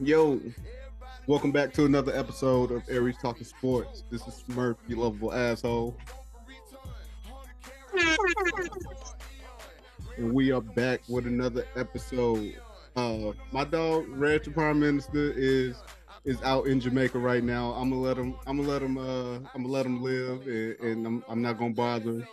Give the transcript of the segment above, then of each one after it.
Yo, welcome back to another episode of Aries Talking Sports. This is Smurf, you lovable asshole. And we are back with another episode. Uh, my dog, the Prime Minister, is is out in Jamaica right now. I'm gonna let him. I'm gonna let him. Uh, I'm gonna let him live, and, and I'm, I'm not gonna bother.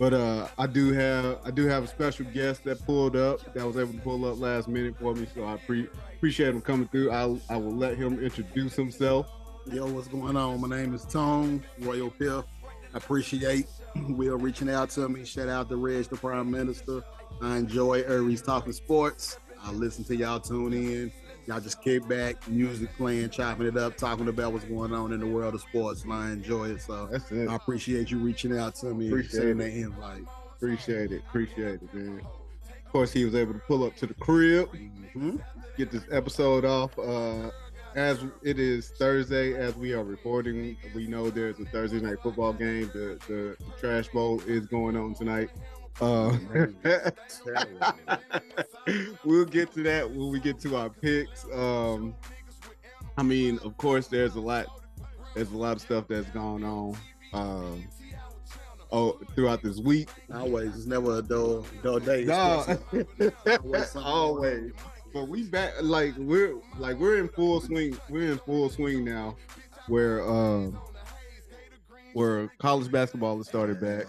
But uh, I do have I do have a special guest that pulled up that was able to pull up last minute for me, so I pre- appreciate him coming through. I I will let him introduce himself. Yo, what's going on? My name is Tone Royal Piff. I appreciate Will reaching out to me. Shout out to Reg, the Prime Minister. I enjoy Aries talking sports. I listen to y'all tune in. Y'all just kick back, music playing, chopping it up, talking about what's going on in the world of sports, and I enjoy it. So it. I appreciate you reaching out to me and Appreciate sending it. that invite. Appreciate it. Appreciate it, man. Of course, he was able to pull up to the crib, Mhm. get this episode off. Uh, as it is Thursday, as we are recording, we know there's a Thursday night football game. The the, the trash bowl is going on tonight. Uh, we'll get to that when we get to our picks. Um, I mean, of course, there's a lot. There's a lot of stuff that's going on. Um, oh, throughout this week. Always, it's never a dull, dull day. No, Always always. But we back like we're like we're in full swing. We're in full swing now, where um where college basketball has started back,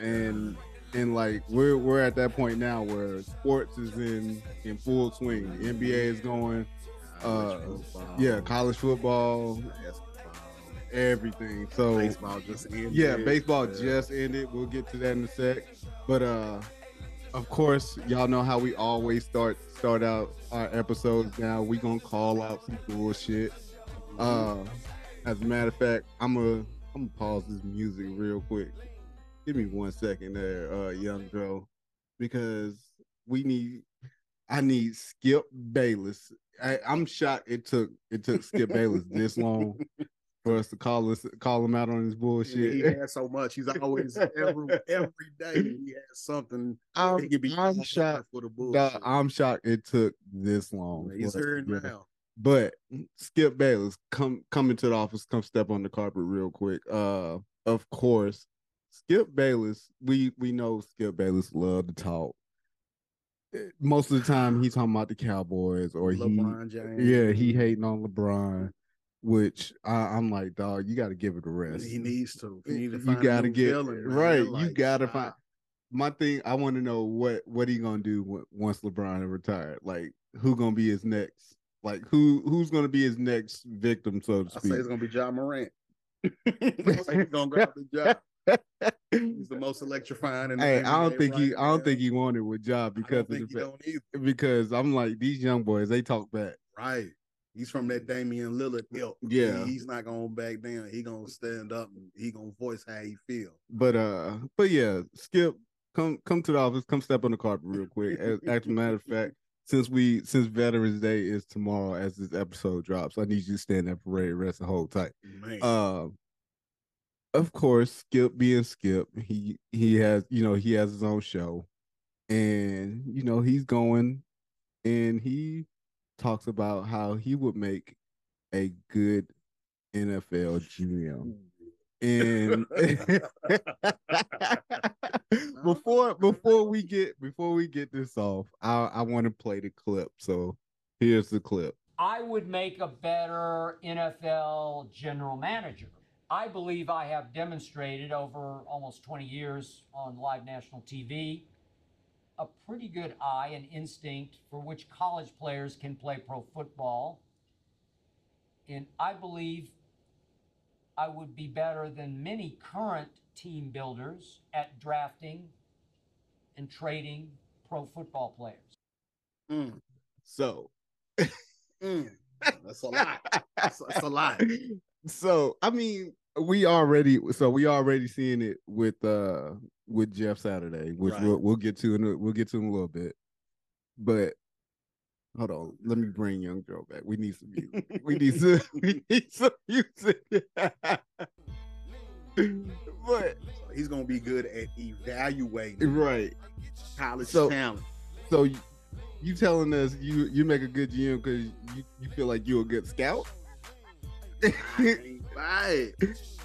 and and like we're we're at that point now where sports is in in full swing. NBA is going, uh, yeah, college football, everything. So baseball just ended. yeah, baseball just ended. We'll get to that in a sec. But uh of course, y'all know how we always start start out our episodes now. We gonna call out some bullshit. Uh as a matter of fact, I'm gonna I'm gonna pause this music real quick. Give me one second there, uh young girl. Because we need I need Skip Bayless. I, I'm shocked it took it took Skip Bayless this long for us to call us call him out on his Yeah, bullshit. he has so much. He's always every every day he has something. I'm, could be I'm shocked. for the Dog, bullshit. I'm shocked it took this long. He's for us to here now. But Skip Bayless, come come into the office, come step on the carpet real quick. Uh, of course, Skip Bayless. We we know Skip Bayless love to talk. Eh, Most of the time, he's talking about the Cowboys, or LeBron James. he yeah he hating on LeBron, which I, I'm like, dog, you got to give it a rest. He needs to. He need to You gotta get- villain, man. right, you gotta find- my thing i want to know what what he gonna do when, once lebron retired like who gonna be his next like who who's gonna be his next victim so to I say speak it's gonna be Ja Morant. He's gonna grab the job. He's the most electrifying. In the hey i don't think he right i don't think he wanted with job because of he the fact, don't either. because i'm like these young boys they talk back Right. He's from that Damian Lillard ilk. Yeah. He- he's not gonna back down. He gonna stand up and he gonna voice how he feel. but uh but yeah skip come come to the office come step on the carpet real quick as, as a matter of fact since we since veterans day is tomorrow as this episode drops i need you to stand there parade rest and hold tight Man. uh, of course, Skip being Skip, he he has you know he has his own show, and you know he's going, and he talks about how he would make a good NFL GM. And before before we get before we get this off, I I want to play the clip. So here's the clip. I would make a better NFL general manager. I believe I have demonstrated over almost 20 years on live national TV a pretty good eye and instinct for which college players can play pro football. And I believe I would be better than many current team builders at drafting and trading pro football players. Mm. So Mm, that's a lot. That's, that's a lot. so I mean, we already so we already seeing it with uh with Jeff Saturday, which Right. we'll we'll get to in a, we'll get to in a little bit. But hold on, let me bring Young Joe back. We need some music. we need some we need some music. but He's gonna be good at evaluating right. college So- talent. So you, you telling us you you make a good GM because you, you feel like you're a good scout? Right.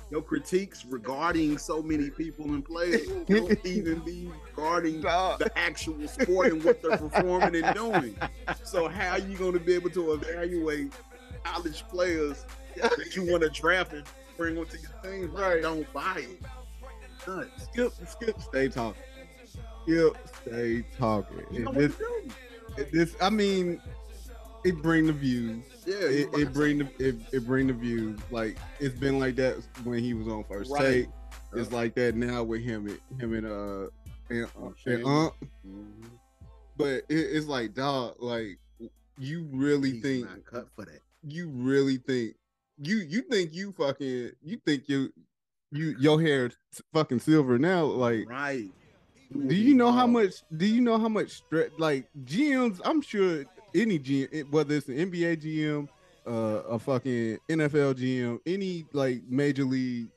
Your critiques regarding so many people and players don't even be regarding Dog. the actual sport and what they're performing and doing. So how are you going to be able to evaluate college players that you want to draft and bring onto your team? Like, Right. Don't buy it. Skip, skip, stay talking. Skip, stay talking. You know this, to do. it- this, I mean, it bring the views. Yeah, It, it bring the it, it bring the views. Like it's been like that when he was on first Right. take. It's like that now with him, and him and uh and, uh, and Unc. Mhm. But it, it's like dog, like you really He's think not cut for that. you really think you you think you fucking you think you you your hair fucking silver now like Right. do you know how much do you know how much stress like GMs I'm sure any GM whether it's an NBA GM uh a fucking NFL GM any like major league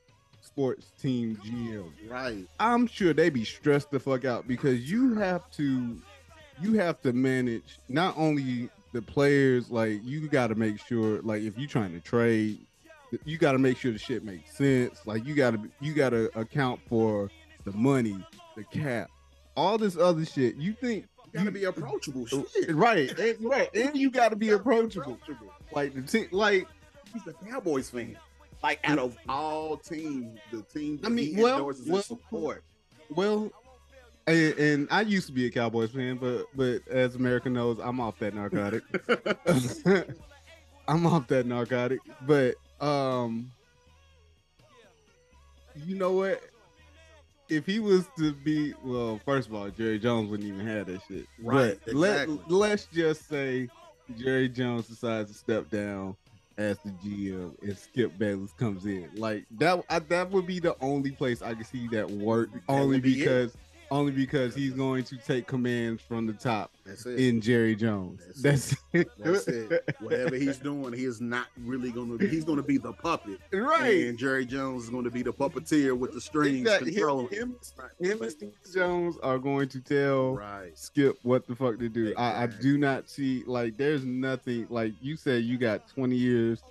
sports team GM Right. I'm sure they be stressed the fuck out because you have to you have to manage not only the players, like you gotta make sure like if you're trying to trade, you gotta make sure the shit makes sense. Like you gotta you gotta account for the money, the cap, all this other shit. You think gotta be approachable. Shit. right, and, right, and you gotta be approachable. Like the team like He's a Cowboys fan. Like out of all teams, the team I mean, he well- endorses well- support. Well, and, and I used to be a Cowboys fan, but but as America knows, I'm off that narcotic. I'm off that narcotic. But um, you know what? If he was to be well, first of all, Jerry Jones wouldn't even have that shit. Right, But let exactly. let's just say Jerry Jones decides to step down as the GM and Skip Bayless comes in. Like that I, that would be the only place I could see that work only because only because he's going to take commands from the top That's it. in Jerry Jones. That's That's, it. That's it. Whatever he's doing, he is not really gonna. He's gonna be the puppet, right. and Jerry Jones is gonna be the puppeteer with the strings Exactly. Him, controlling. him, him and Steve Jones are going to tell Right. Skip what the fuck to do. I, I do not see like there's nothing like you said you got 20 years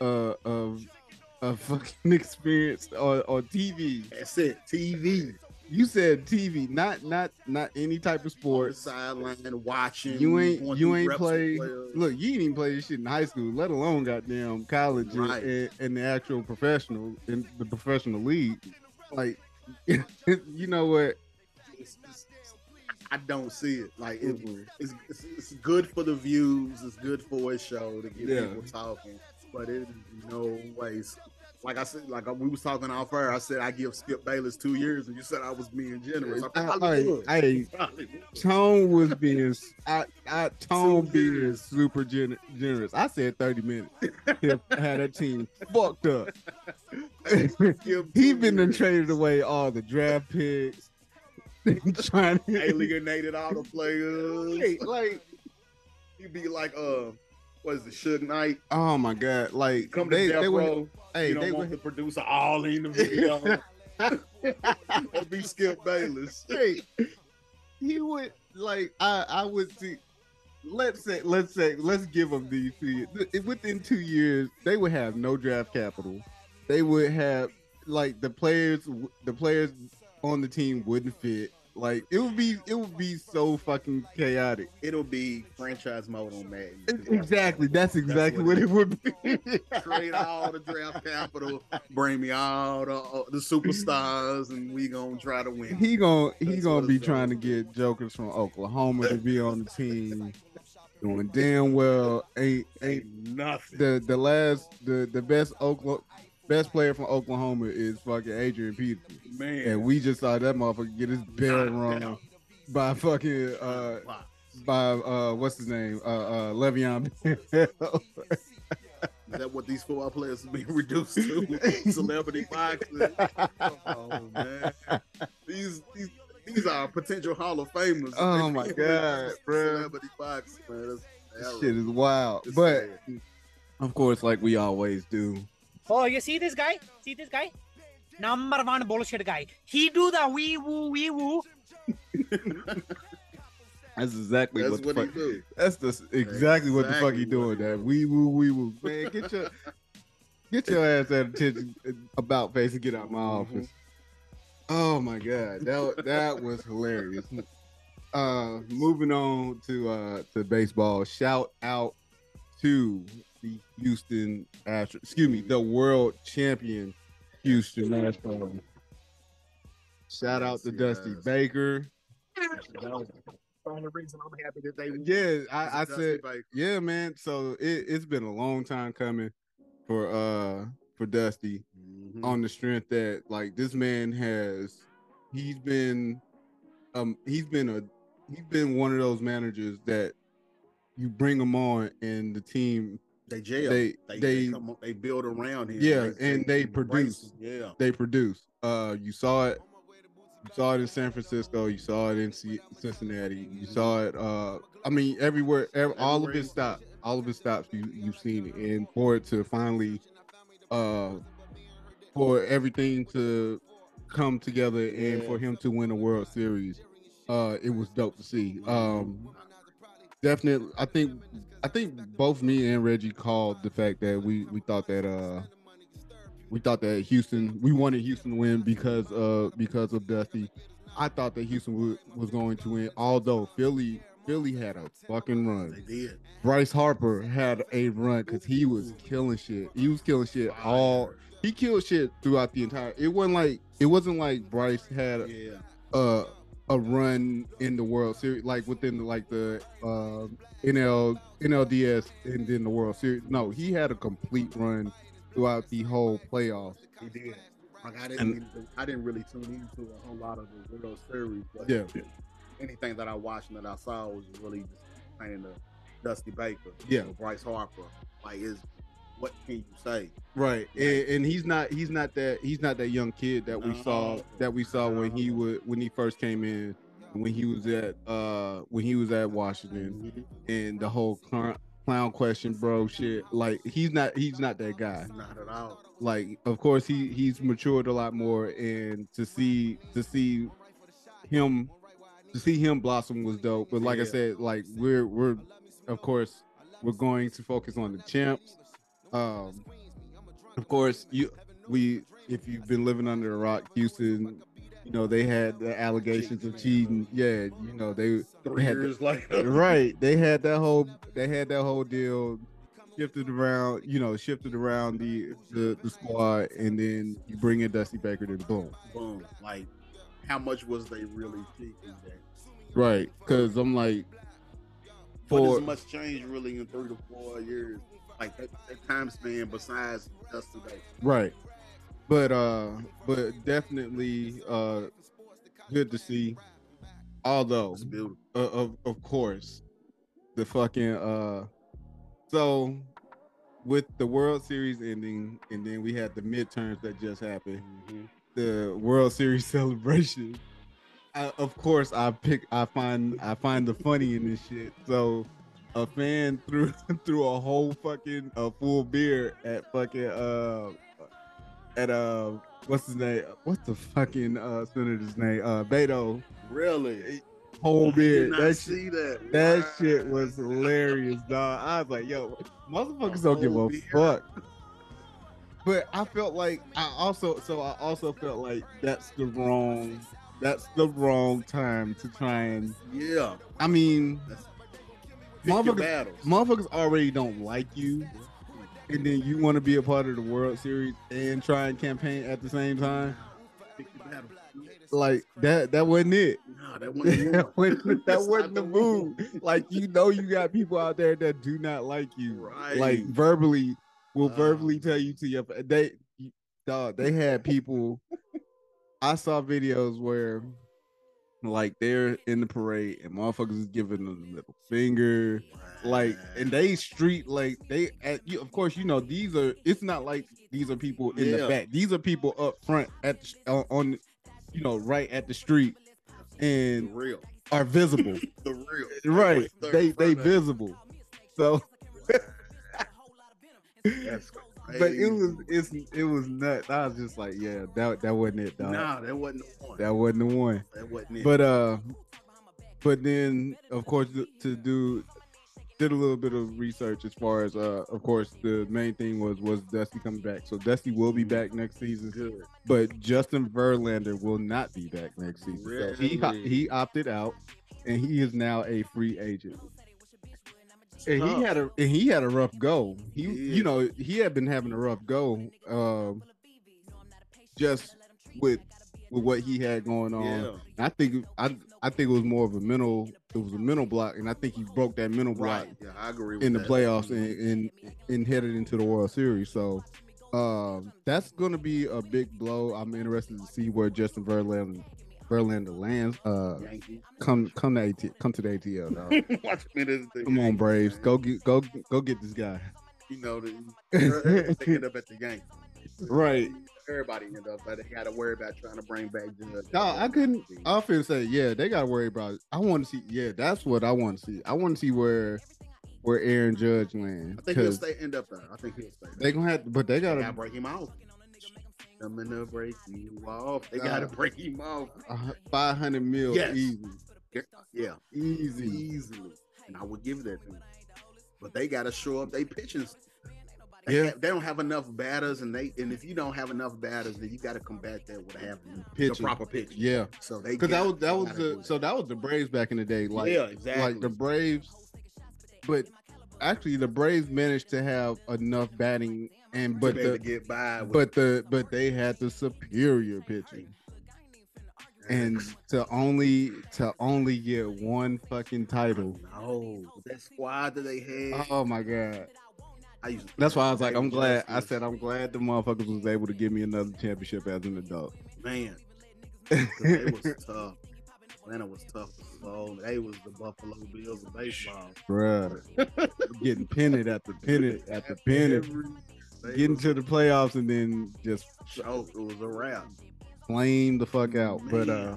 uh of of fucking experience on, on TV. That's it. TV. You said TV, not not not any type of sport. sideline watching. You ain't you ain't play. Look, you didn't even play this shit in high school, let alone goddamn college and- Right. and, and the actual professional in the professional league. Like, you know what? It's- it's- I don't see it. Like it, it's, it's, it's good for the views. It's good for a show to get Yeah. people talking, but it is no ways. Like I said, like we was talking off air. I said I give Skip Bayless two years, and you said I was being generous. I I, probably would. I, I, Probably would. Tone was being, I, I Tone being super gen- generous. I said 30 minutes. Had that team fucked up. He been years. traded away all the draft picks. trying to alienated all the players. Hey, like, He'd be like, uh, what is the Suge Knight? oh my god, like Come to they, death they were, row. hey, you they want were, the producer all in the video. That'd be Skip Bayless. hey, he would like I I would see. Let's say let's say let's give them these two years. Within two years, they would have no draft capital. They would have like the players the players on the team wouldn't fit. Like it would be it would be so fucking chaotic. It'll be franchise mode on Madden. Exactly. That's exactly what, what it would be. Trade all the draft capital, bring me all the, uh, the superstars, and we gonna try to win. he gon' he That's gonna be trying to gonna get jokers from Oklahoma to be on the team, doing damn well. Ain't ain't Ain't nothing. the the last the the best Oklahoma best player from Oklahoma is fucking Adrian Peterson, Man, and we just saw that motherfucker get his bell rung by fucking uh by uh what's his name? Uh uh Le'Veon Bell. Is that what these football players are being reduced to? Celebrity boxing. Oh man, these these these are potential Hall of Famers. Oh, my God, bruh. Celebrity boxing, man. That's shit is wild. It's But of course, like we always do. Oh, you see this guy? See this guy? Number one bullshit guy. He do the wee woo wee woo. That's exactly that's what the fuck. he do. That's the exactly what the fuck he doing. what That wee woo wee woo. Man, get your get your ass at attention about face and get out of my Mm-hmm. office. Oh my god, that that was hilarious. Uh, moving on to uh to baseball. Shout out to the Houston Astros. Excuse me, the world champion Houston Astros. Shout out to Dusty yes. Baker. The only reason I'm happy that they Yeah, I, I said Baker. Yeah, man. So it, it's been a long time coming for uh for Dusty Mhm. on the strength that like this man has he's been um he's been a he's been one of those managers that you bring him on and the team they jail. they- They they, they- on, they build around him. Yeah, and they produce. Yeah. they produce. Uh you saw it you saw it in San Francisco, you saw it in C- Cincinnati, you saw it uh I mean everywhere ev- all of his stops, all of his stops you you've seen it and for it to finally uh for everything to come together and Yeah. for him to win a World Series, uh it was dope to see. Um definitely I think I think both me and Reggie called the fact that we we thought that uh we thought that Houston we wanted Houston to win because of because of Dusty. I thought that Houston would, was going to win, although Philly Philly had a fucking run They did. Bryce Harper had a run because he was killing shit. He was killing shit all. He killed shit throughout the entire. It wasn't like it wasn't like Bryce had Yeah. a a run in the World Series, like within the, like the uh, NL NLDS and then the World Series. No, he had a complete run throughout the whole playoffs. He did. Like I didn't, And- really- I didn't really tune into a whole lot of the World Series. But Yeah. anything that I watched and that I saw was really just playing the Dusty Baker. Yeah. or Bryce Harper. Like, is what can you say? Right, and, and he's not he's not that he's not that young kid that we saw that we saw when he would when he first came in when he was at uh when he was at Washington and the whole clown, clown question bro shit. Like he's not he's not that guy. Not at all. like of course he he's matured a lot more and to see to see him to see him blossom was dope. But like i said like we're we're of course we're going to focus on the champs um of course you we if you've been living under a rock houston you know they had the allegations of cheating yeah you know they Three had the- right they had that whole they had that whole deal shifted around you know shifted around the the, the squad and then you bring in dusty baker then boom Boom. Like, how much was they really cheating? That? right because i'm like for has much changed really in three to four years? Like that, that time span besides Dusty Baker. right but uh but definitely uh good to see although uh, of of course the fucking uh so with the world series ending and then we had the midterms that just happened Mhm. the World Series celebration. I, of course, I pick. I find. I find the funny in this shit. So, a fan threw threw a whole fucking a full beer at fucking uh at uh what's his name? What's the fucking uh senator's name? Uh Beto. Really? Whole beer. That shit. see that. That Wow. shit was hilarious, dog. I was like, yo, motherfuckers don't give a beer? fuck. But I felt like I also so I also felt like that's the wrong that's the wrong time to try and Yeah. I mean That's motherfuckers, motherfuckers already don't like you and then you want to be a part of the World Series and try and campaign at the same time. Pick your battles. Like that that wasn't it. No, that wasn't that wasn't, that wasn't the move. Like you know, you got people out there that do not like you. Right. Like verbally, will verbally tell you to your they, dog. They had people. I saw videos where like they're in the parade and motherfuckers is giving them the middle finger, like, and they street like they. At, you, of course, you know these are. It's not like these are people in Yeah. the back. These are people up front at the, on, on, you know, right at the street, the and real, are visible. the real, right, they they visible. So, That's but it was it's it was nuts. I was just like, yeah, that that wasn't it, dog. Nah, that wasn't the one. That wasn't the one. that wasn't it. But uh, but then of course to do did a little bit of research as far as uh, of course the main thing was was Dusty coming back. So Dusty will be back next season, good. but Justin Verlander will not be back next season. So he he opted out, and he is now a free agent. And Tough. he had a and he had a rough go. He He you know he had been having a rough go, um, just with with what he had going on. Yeah. I think I I think it was more of a mental. It was a mental block, and I think he broke that mental block Right. Yeah, I agree. In the that. playoffs and, and and headed into the World Series. So um, that's going to be a big blow. I'm interested to see where Justin Verlander Verlander lands. Uh, come come to AT, come to the ATL. Dog. Watch me this thing. come on, Braves, go get go go get this guy. You know, the, they end up at the Yankees. Right. Everybody end up, but they got to worry about trying to bring back. No, I couldn't. I often say, yeah, they got to worry about. It. I want to see. Yeah, that's what I want to see. I want to see where where Aaron Judge lands. I think he'll stay. End up there. I think he'll stay. They gonna have, but they They gotta gotta break him off. In the break you off. They Uh, gotta break him off. five hundred mil Yes. easy, Yeah, easy. easily. And I would give that to them. But they gotta show up. They pitching. They, Yeah. have- they don't have enough batters, and they and if you don't have enough batters, then you got to combat that with having the proper pitch. Yeah, So they because that was that was the so that was the Braves back in the day. Like yeah, exactly. like the Braves, but actually the Braves managed to have enough batting and but the get by. But the but they had the superior pitching. and to only to only get one fucking title. no, that squad that they had. Oh my god. That's why I was like, I'm glad. I said I'm glad the motherfuckers was able to give me another championship as an adult. Man, it was tough. Atlanta was tough. So they was the Buffalo Bills of baseball. Bruh. Getting pennant after pennant after pennant. They Getting was- to the playoffs and then just Oh, it was a wrap. flame the fuck out. But uh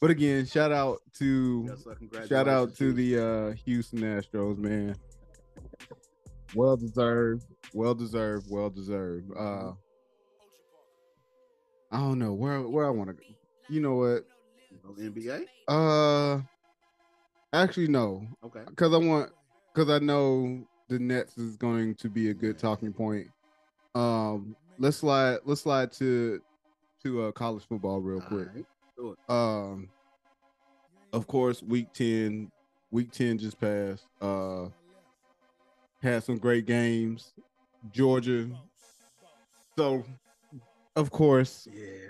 but again, shout out to Yes, shout out to the uh Houston Astros, man. Well deserved, well deserved, well deserved. Uh I don't know where where I want to go. You know what? NBA. Uh actually no. Okay. Cause I want cause I know the Nets is going to be a good talking point. Um let's slide let's slide to to uh college football real quick. Alright. Um, of course, week ten, week ten just passed. Uh, had some great games. Georgia. So, of course, Yeah.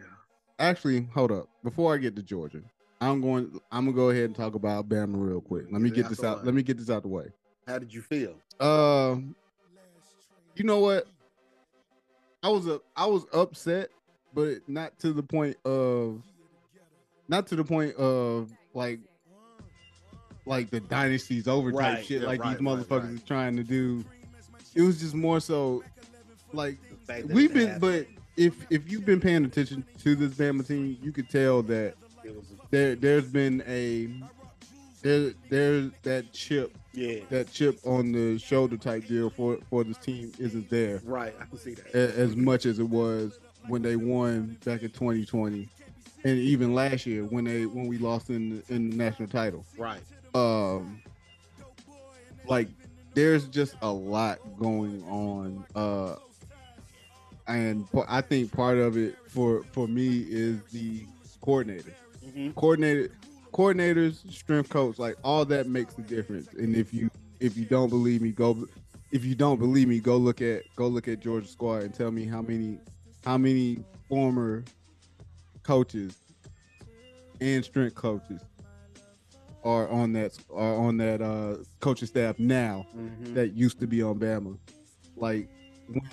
actually, hold up. Before I get to Georgia, I'm going. I'm gonna go ahead and talk about Bama real quick. Let me Get it get out this out. Let me get this out the way. How did you feel? Um, you know what? I was a, I was upset, but not to the point of, not to the point of like, like the dynasty's over type Right, shit. yeah, like right, these motherfuckers right. is trying to do. It was just more so, like The fact that we've been, happened, but if if you've been paying attention to this Bama team, you could tell that there there's been a there there's that chip yeah. that chip on the shoulder type deal for for this team isn't there Right. I can see that. as much as it was when they won back in 2020 and even last year when they when we lost in the, in the national title right. um like there's just a lot going on uh and i think part of it for for me is the coordinator Mm-hmm. coordinator coordinators strength coach like all that makes a difference and if you if you don't believe me go if you don't believe me go look at go look at georgia squad and tell me how many how many former coaches and strength coaches are on that are on that uh coaching staff now Mm-hmm. that used to be on Bama. Like when,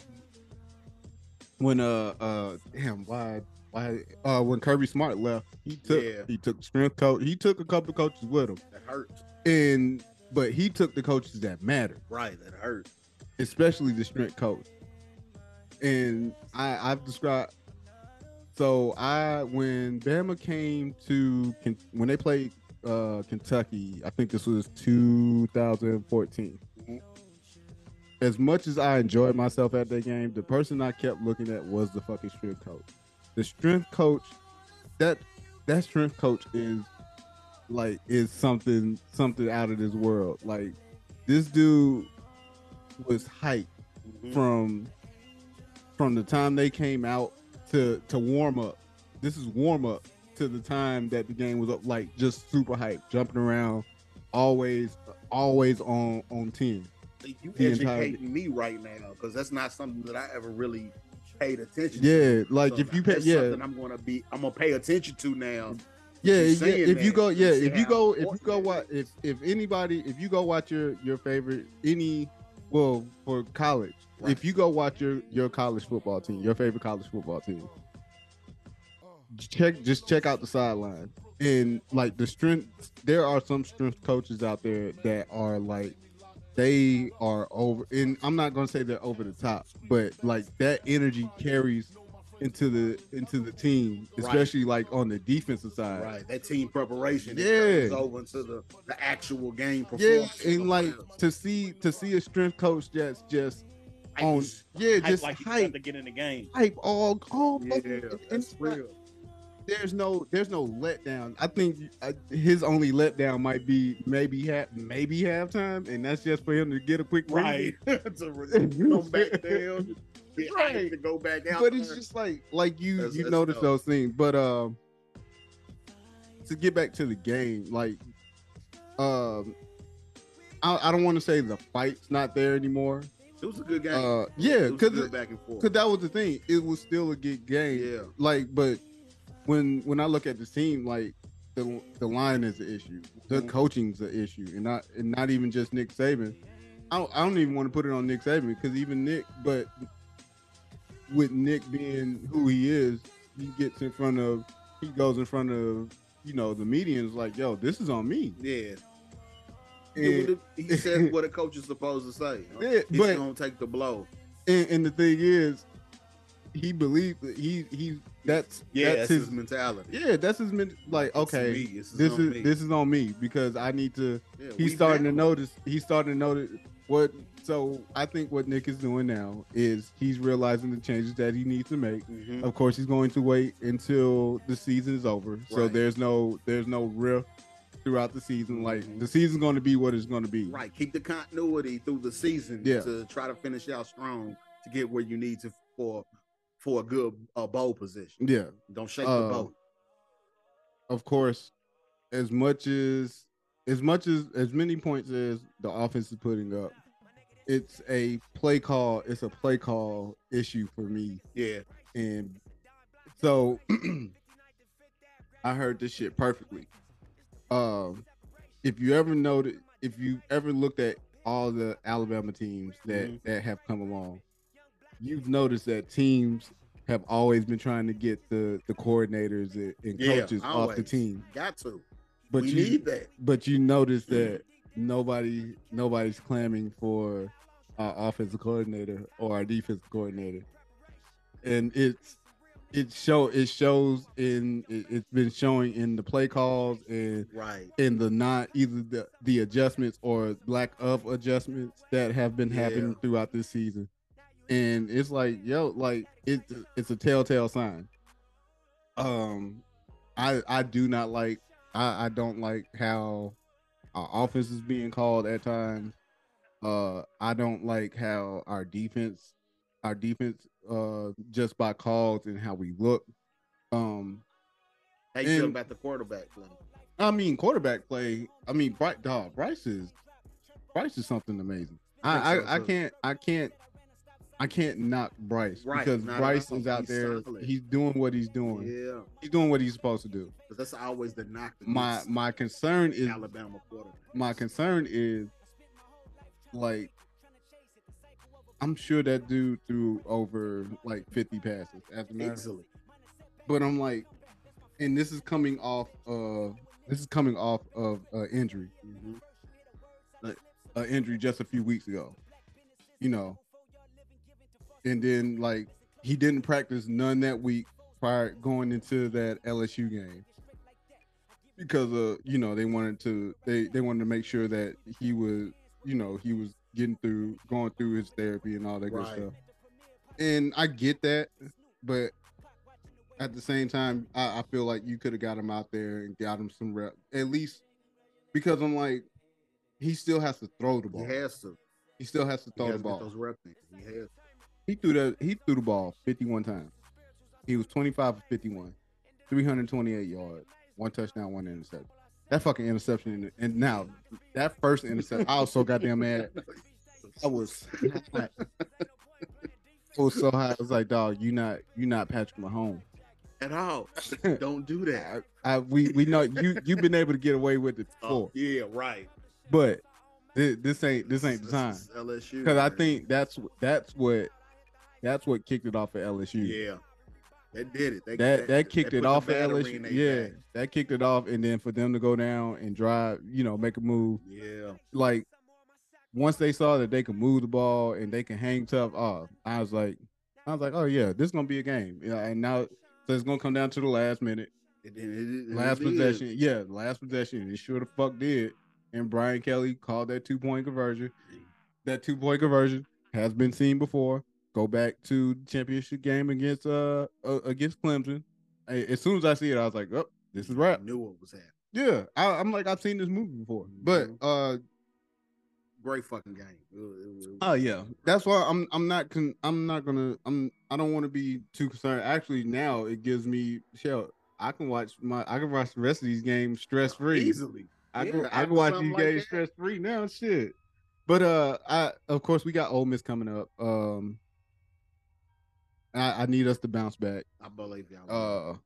when uh uh damn why Like uh, when Kirby Smart left, he took Yeah. he took strength coach. He took a couple coaches with him, That hurts. and but he took the coaches that matter, Right. That hurts. especially the strength coach. And I I've described. So I when Bama came to when they played uh, Kentucky, I think this was 2014. Mhm. As much as I enjoyed myself at that game, the person I kept looking at was the fucking strength coach. The strength coach, that that strength coach is like is something something out of this world. Like this dude was hyped Mhm. from from the time they came out to to warm up. This is warm up to the time that the game was up, like just super hype, jumping around, always always on on ten. You educating me right now because that's not something that I ever really paid attention. to. Yeah, like So if you pay, yeah, something I'm gonna be. I'm gonna pay attention to now. yeah, yeah. If you go, yeah, if you go, if you go, that watch, if if anybody, if you go watch your your favorite any, well, for college, Right. if you go watch your your college football team, your favorite college football team, check just check out the sideline and like the strength. There are some strength coaches out there that are like they are over, and I'm not gonna say they're over the top, but like that energy carries into the into the team, Right. especially like on the defensive side. Right, that team preparation. Yeah. goes over into the, the actual game performance Yeah, and like to see to see a strength coach that's just on yeah, Hype just like hype, to get in the game. hype all all yeah, that's it's real. There's no there's no letdown. I think uh, his only letdown might be maybe half maybe halftime, and that's just for him to get a quick Right, to come back down, Right. to go back out. But it's there. just like like you That's- you that's notice dope. those things. But um, to get back to the game, like um, I, I don't want to say the fight's not there anymore. it was a good game. Uh, yeah, because back and forth. Cause that was the thing. It was still a good game. Yeah. Like, but when when I look at the team, like the the line is an issue. The Mhm. coaching's an issue, and not and not even just Nick Saban. I don't, I don't even want to put it on Nick Saban because even Nick, but with Nick being who he is, he gets in front of he goes in front of you know the media and is like, "Yo, this is on me." Yeah. And, he says what a coach is supposed to say. Yeah, He's but- gonna take the blow. and, and the thing is, he believes that he he that's Yeah, that's that's, his his, mentality. Yeah, that's his men- like okay. This is, This on is me. this is on me because I need to. Yeah, He's starting to notice. He's starting to notice what. So I think what Nick is doing now is he's realizing the changes that he needs to make. Mhm. Of course, he's going to wait until the season is over. So there's no there's no rift throughout the season. Like Mhm. the season's going to be what it's going to be. Right, keep the continuity through the season Yeah. to try to finish out strong to get where you need to for for a good uh, bowl position. Yeah. Don't shake Uh, the boat. of course, as much as as much as as many points as the offense is putting up, it's a play call. It's a play call issue for me, Yeah, and so I heard this shit perfectly. Um, if you ever noted, if you ever looked at all the Alabama teams that Mhm. that have come along, you've noticed that teams have always been trying to get the the coordinators and, and yeah, coaches off the team. Got to. But we you need that. but you notice mm-hmm. that nobody nobody's clamming for our offensive coordinator or our defensive coordinator. And it's it show it shows in it, it's been showing in the play calls and Right. in the not either the, the adjustments or lack of adjustments that have been happening Yeah. throughout this season. And it's like, yo, like it's it's a telltale sign. Um I I do not like I, I don't like how our offense is being called at times. Uh I don't like how our defense our defense uh just by calls and how we look. Um How you feel about the quarterback play? I mean, quarterback play. I mean, Bryce, dog, Bryce is Bryce is something amazing. I, I, I can't, I can't, I can't knock Bryce Right, because Bryce is out He's there. solid. He's doing what he's doing. Yeah, He's doing what he's supposed to do. because that's always the knock. My my concern is Alabama quarterback. my concern is like I'm sure that dude threw over like 50 passes. As a matter, Easily. but I'm like, and this is coming off of this is coming off of uh, injury, Mhm. uh, injury just a few weeks ago, you know, and then like he didn't practice none that week prior going into that LSU game because uh you know they wanted to they they wanted to make sure that he was you know he was getting through going through his therapy and all that good stuff and i get that but at the same time i, I feel like you could have got him out there and got him some rep at least because i'm like he still has to throw the ball. He has to. he still has to He throw has the to get ball those rep. He has. He threw the he threw the ball 51 times. He was 25 for 51, 328 yards, one touchdown, one interception. That fucking interception, and now that first interception, I was so goddamn mad. I was, I was so high. I was like, dog, you not you not Patrick Mahomes. At all. Don't do that. I, I we we know you you've been able to get away with it Oh, before, yeah, right. but this, this ain't this ain't the time LSU. because I think that's that's what that's what kicked it off at LSU. Yeah. That did it. They, that that kicked they it off at LSU. Yeah, back. that kicked it off, and then for them to go down and drive, you know, make a move. Yeah. Like once they saw that they could move the ball and they can hang tough, oh, I was like, I was like, oh yeah, this is gonna be a game. Yeah, and now so it's gonna come down to the last minute, It, it, it, last possession. Yeah, last possession. It sure the fuck did. And Brian Kelly called that two point conversion. That two point conversion has been seen before. Go back to the championship game against uh, uh against Clemson. I- As soon as I see it, I was like, "Oh, this is right." I knew what was happening. Yeah, I, I'm like, I've seen this movie before, but uh, Great fucking game. Oh yeah, that's why I'm I'm not con- I'm not gonna I'm I don't want to be too concerned. Actually, now it gives me shell. I can watch my I can watch the rest of these games stress free. Easily. I Yeah, can I can watch these like games stress free now. Shit. But uh, I of course we got Ole Miss coming up. Um, I, I need us to bounce back. I believe y'all. Uh.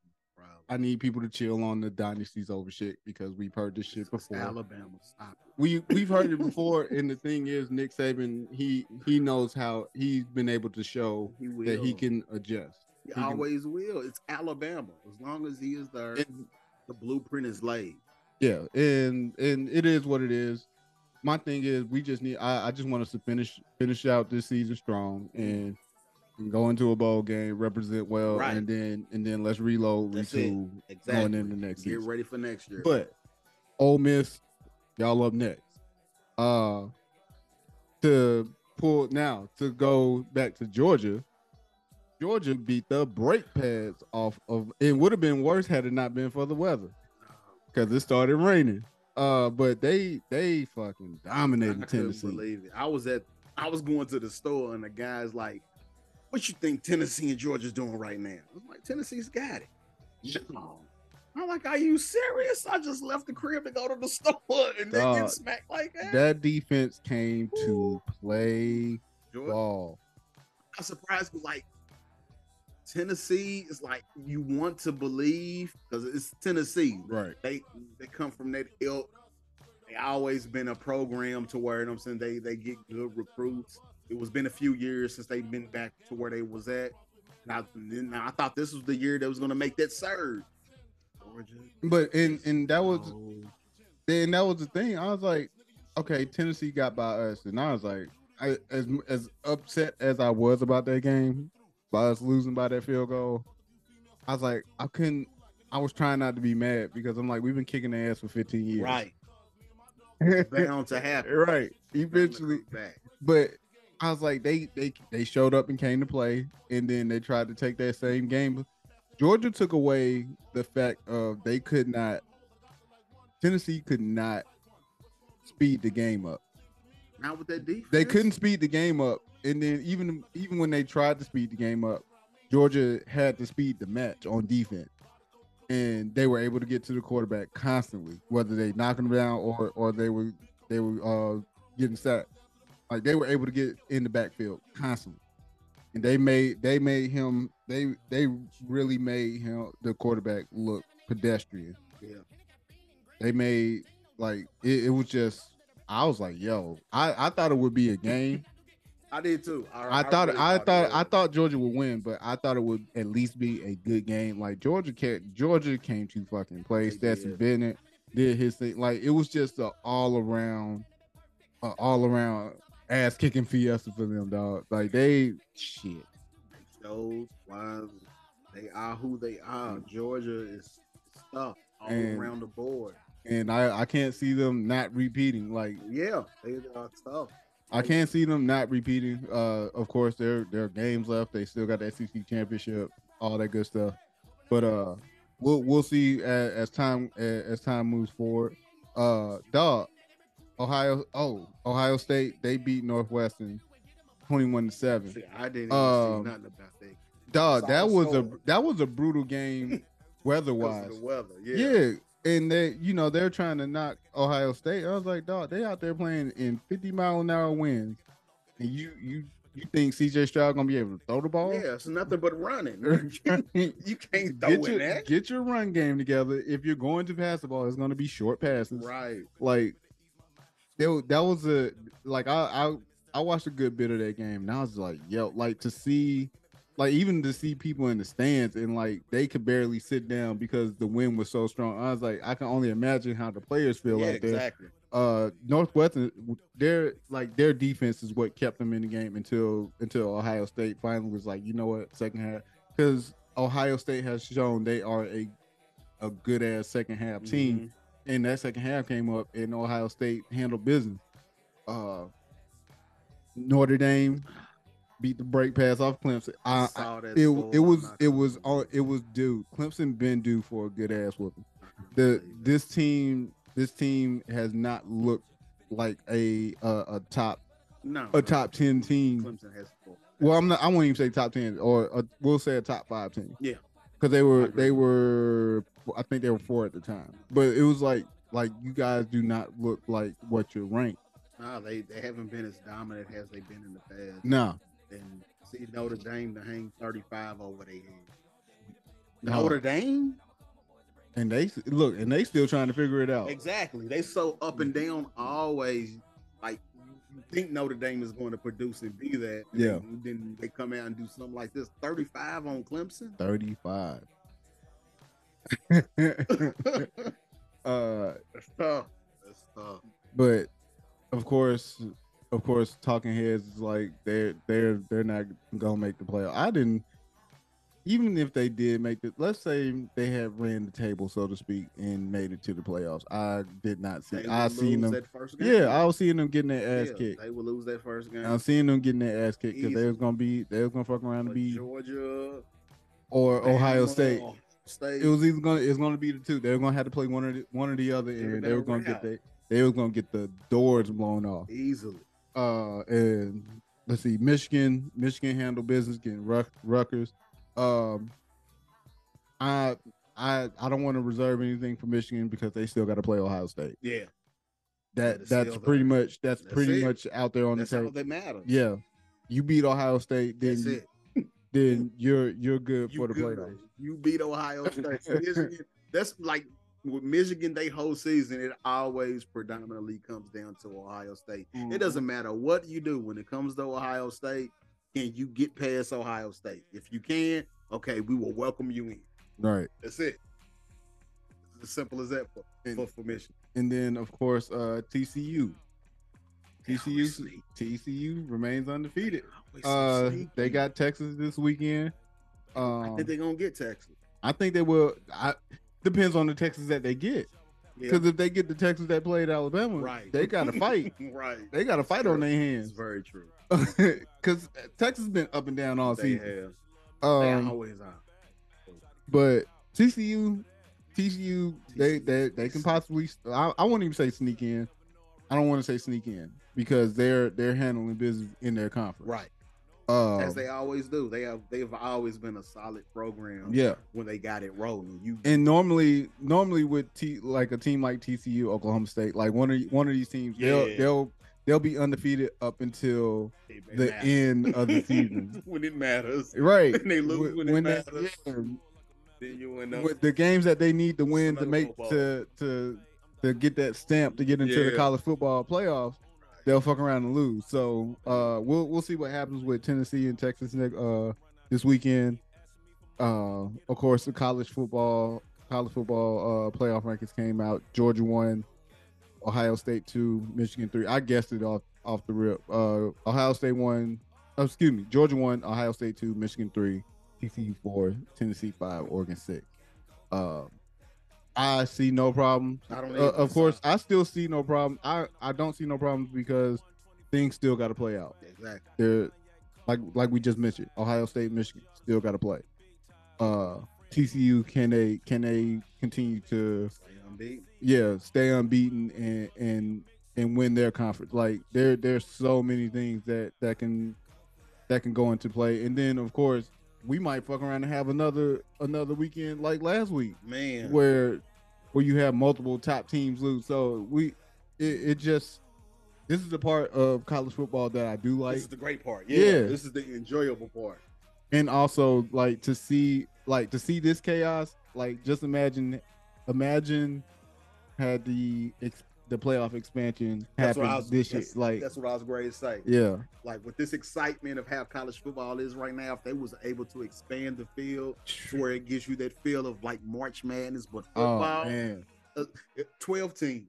I need people to chill on the dynasties over shit because we've heard this shit It's before. Alabama. Stop it. We we've heard it before, and the thing is, Nick Saban he he knows how he's been able to show He that he can adjust. He can- always will. It's Alabama. As long as he is there, And- the blueprint is laid. Yeah, and and it is what it is. My thing is, we just need. I, I just want us to finish finish out this season strong and, and go into a bowl game, represent well, Right. and then and then let's reload, That's it. retool Exactly. going into next year. Get season. ready for next year. But Ole Miss, y'all up next. Uh, to pull now to go back to Georgia. Georgia beat the brake pads off of. It would have been worse had it not been for the weather because it started raining. Uh, but they they fucking dominated couldn't Tennessee. believe it. I was at I was going to the store and the guy's like, "What you think Tennessee and Georgia's doing right now?" I was like, "Tennessee's got it." No. I'm like, "Are you serious?" I just left the crib to go to the store and they Dog, get smacked like that. That defense came to play Georgia, ball. I'm surprised because like Tennessee is like you want to believe because it's Tennessee. Right. They they come from that ilk. They always been a program to where you know I'm saying they they get good recruits. It was been a few years since they've been back to where they was at. Now, then I thought this was the year that was going to make that surge. But and and that was no. then that was the thing. I was like, okay, Tennessee got by us, and I was like, I, as as upset as I was about that game, by us losing by that field goal, I was like, I couldn't. I was trying not to be mad because I'm like, we've been kicking their ass for 15 years, right right? bound to happen. right. Eventually, back. but I was like, they they they showed up and came to play, and then they tried to take that same game. Georgia took away the fact of they could not. Tennessee could not speed the game up. Not with that defense. They couldn't speed the game up, and then even even when they tried to speed the game up, Georgia had to speed the match on defense, and they were able to get to the quarterback constantly, whether they knocking him down or or they were they were uh, getting sacked. Like they were able to get in the backfield constantly, and they made they made him they they really made him the quarterback look pedestrian. Yeah. They made like it, it was just I was like, yo, I, I thought it would be a game. I did too. I, thought really I thought I thought Georgia would win, but I thought it would at least be a good game. Like Georgia can't Georgia came to fucking play. Stetson. Bennett did his thing. Like it was just a all around, a all around ass kicking fiesta for them, dog. Like they shit. Those why they are who they are. Georgia is stuff all And- around the board. And I I can't see them not repeating. Like Yeah, they are tough. I can't see them not repeating. Uh, of course, there there are games left. They still got the SEC championship, all that good stuff. But uh, we'll we'll see as, as time as, as time moves forward. Uh, dog, Ohio. Oh, Ohio State. They beat Northwestern, twenty-one to seven. See, I didn't even Um, see nothing about that. Dog, that was a that was a brutal game, weather-wise. the weather. Yeah. Yeah. And they, you know, they're trying to knock Ohio State. I was like, dog, they out there playing in 50 mile an hour winds. And you you you think CJ Stroud gonna be able to throw the ball? Yeah, it's nothing but running. you can't throw in your that. get your run game together. If you're going to pass the ball, it's gonna be short passes. Right. Like there, that was a like I I I watched a good bit of that game and I was like, yo, like to see like even to see people in the stands and like they could barely sit down because the wind was so strong. I was like, I can only imagine how the players feel Yeah, out there. exactly. Uh Northwestern their like their defense is what kept them in the game until until Ohio State finally was like, you know what, second half because Ohio State has shown they are a a good ass second half team Mhm. And that second half came up and Ohio State handled business. Uh Notre Dame beat the break pass off Clemson. I, I- saw that it it was it was all it was due. Clemson been due for a good ass whooping. The this team this team has not looked like a a, a top no a top ten team. Clemson has. Well, I'm not. I won't even say top ten, or a, we'll say a top five team. Yeah. because they were they were. I think they were four at the time, but it was like like you guys do not look like what you're ranked. No, they, they haven't been as dominant as they've been in the past. No, And see Notre Dame to hang 35 over their head. No. Notre Dame? and they look and they still trying to figure it out. Exactly. They so up and down always. Like you think Notre Dame is going to produce and be that. and Yeah. Then, then they come out and do something like this. 35 on Clemson. Thirty five. uh, That's tough. That's tough. but of course, of course, talking heads is like they're they're they're not gonna make the playoff. I didn't. Even if they did make it, let's say they had ran the table, so to speak, and made it to the playoffs. I did not see. I seen them. first game. Yeah, I was seeing them getting their ass Yeah, kicked. They will lose that first game. I was seeing them getting their ass kicked because they was gonna be they was gonna fuck around and But be Georgia or Ohio State. State. It was either gonna it's gonna be the two. They were gonna have to play one or the, one or the other, and they were gonna get the they were gonna get the doors blown off. easily. Uh, and let's see, Michigan, Michigan handle business getting Ruck, Rutgers. Um, I I I don't want to reserve anything for Michigan because they still got to play Ohio State. Yeah, That it's that's pretty there. much that's, That's pretty it. much out there on that's the table. that matters. Yeah, you beat Ohio State, then that's you. Then you're you're good You for the good. playoffs. You beat Ohio State. Michigan, that's like with Michigan. They whole season, it always predominantly comes down to Ohio State. Mm-hmm. It doesn't matter what you do when it comes to Ohio State. Can you get past Ohio State? If you can, okay, we will welcome you in. right. That's it. It's as simple as that for, for, for Michigan. And then of course uh TCU. They TCU. TCU remains undefeated. Uh, they got Texas this weekend. I Um, think they're gonna get Texas. I think they will. I depends on the Texas that they get. Yeah. Because if they get the Texas that played Alabama, Right. they got to fight. right. They got to fight on their It's hands. very true. Because Texas has been up and down all They season. have. They Um, always are. but TCU, TCU, they they they can possibly. I, I won't even say sneak in. I don't want to say sneak in because they're they're handling business in their conference. Right. Um, As they always do. They have they've always been a solid program yeah. when they got it rolling. You And normally, normally with T like a team like TCU, Oklahoma State, like one of one of these teams, they'll they'll they'll be undefeated up until it- it the matters. end of the season. when it matters. right. When they lose when it they- matters. yeah, Then you up with the games that they need to win to make football. to to to get that stamp to get into the college football playoffs, they'll fuck around and lose. So uh, we'll we'll see what happens with Tennessee and Texas uh this weekend. Uh, of course, the college football college football uh playoff rankings came out. Georgia won, Ohio State two, Michigan three. I guessed it off off the rip. Uh, Ohio State one. Oh, excuse me, Georgia one, Ohio State two, Michigan three, TCU four, Tennessee five, Oregon six. Uh, I see no problem. I don't Uh, of course, I still see no problem. I I don't see no problems because things still got to play out. Exactly. They're like like we just mentioned, Ohio State, Michigan still got to play. Uh, TCU can they can they continue to Stay unbeaten. yeah stay unbeaten and and and win their conference? Like there there's so many things that that can that can go into play, and then of course we might fuck around and have another another weekend like last week Man. where where you have multiple top teams lose. So we it, it just this is the part of college football that I do like, this is the great part. Yeah. Yeah. This is the enjoyable part. and also like to see like to see this chaos. Like just imagine, imagine had the the playoff expansion That's happened was this year. Like that's what I was going to say. yeah, Like with this excitement of how college football is right now, if they was able to expand the field to where it gives you that feel of like March Madness, but football, oh football, man, 12 teams,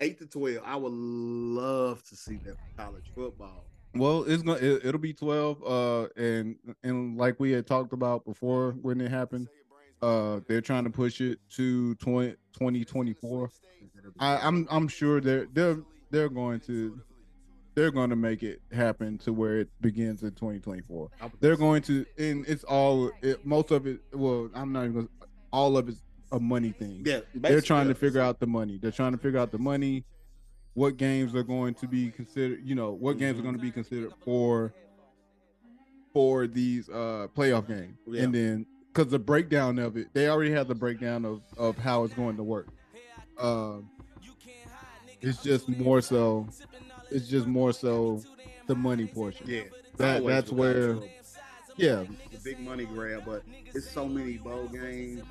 8 to 12. I would love to see that college football. Well, it's gonna it, it'll be twelve. Uh, and and like we had talked about before when it happened, uh, they're trying to push it to 20, 2024. I, I'm I'm sure they're they're they're going to they're going to make it happen to where it begins in 2024. They're going to, and it's all it, most of it. Well, I'm not even gonna, all of it's a money thing. yeah, they're trying to figure out the money. They're trying to figure out the money, what games are going to be considered. You know, what games are going to be considered for for these uh playoff games, Yeah. and then because the breakdown of it, they already have the breakdown of of how it's going to work. Um, it's just more so. It's just more so the money portion. Yeah, That- that's where- Yeah, the big money grab, but it's so many bowl games.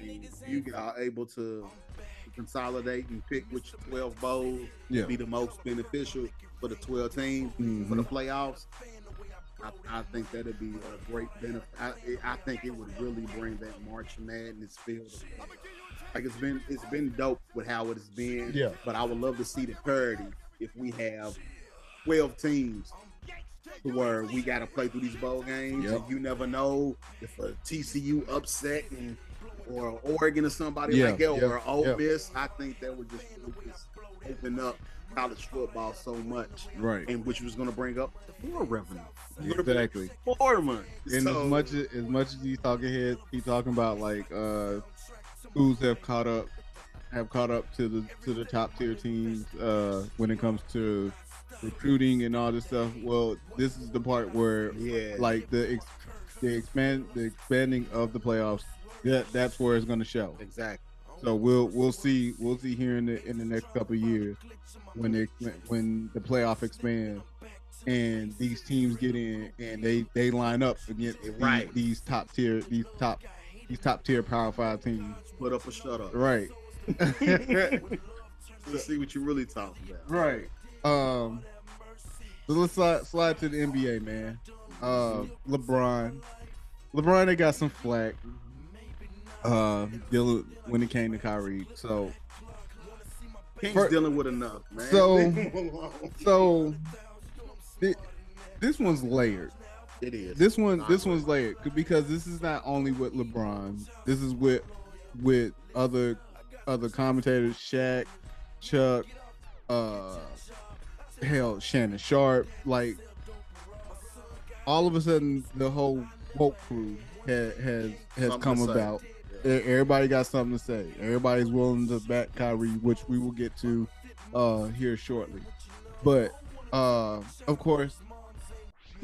And you are able to consolidate and pick which 12 bowls yeah. be the most beneficial for the 12 teams for Mhm. the playoffs. I, I think that'd be a great benefit. I, I think it would really bring that March Madness feel. Like it's been it's been dope with how it has been. Yeah. But I would love to see the parity if we have 12 teams where we got to play through these bowl games. Yep. And you never know if a TCU upset and or Oregon or somebody Yeah, like that, yeah, or Ole yeah. Miss. I think that would just, would just open up college football so much, Right. and which was going to bring up more revenue. Exactly. more money. And So- as much as, as much as these talking heads keep talking about like uh schools have caught up have caught up to the to the top tier teams uh when it comes to recruiting and all this stuff. Well, this is the part where yeah, like the ex- the expand the expanding of the playoffs that that's where it's going to show. exactly. So we'll we'll see we'll see here in the in the next couple of years when they when the playoff expands and these teams get in and they they line up against Right. these top tier these top these top tier power five teams. Put up or shut up. Right. Let's see what you're really talking about. right. Um so let's slide, slide to the NBA, man. Uh LeBron. LeBron they got some flack. Uh dealing when it came to Kyrie. So he's For- dealing with enough, man. So- Leave him alone. so thi- this one's layered. it is. This one, this agree. one's layered because this is not only with LeBron. This is with with other other commentators, Shaq, Chuck, uh, hell, Shannon Sharpe. Like all of a sudden, the whole woke crew ha- has has Something come about. Everybody got something to say. Everybody's willing to back Kyrie, which we will get to uh here shortly. But uh of course,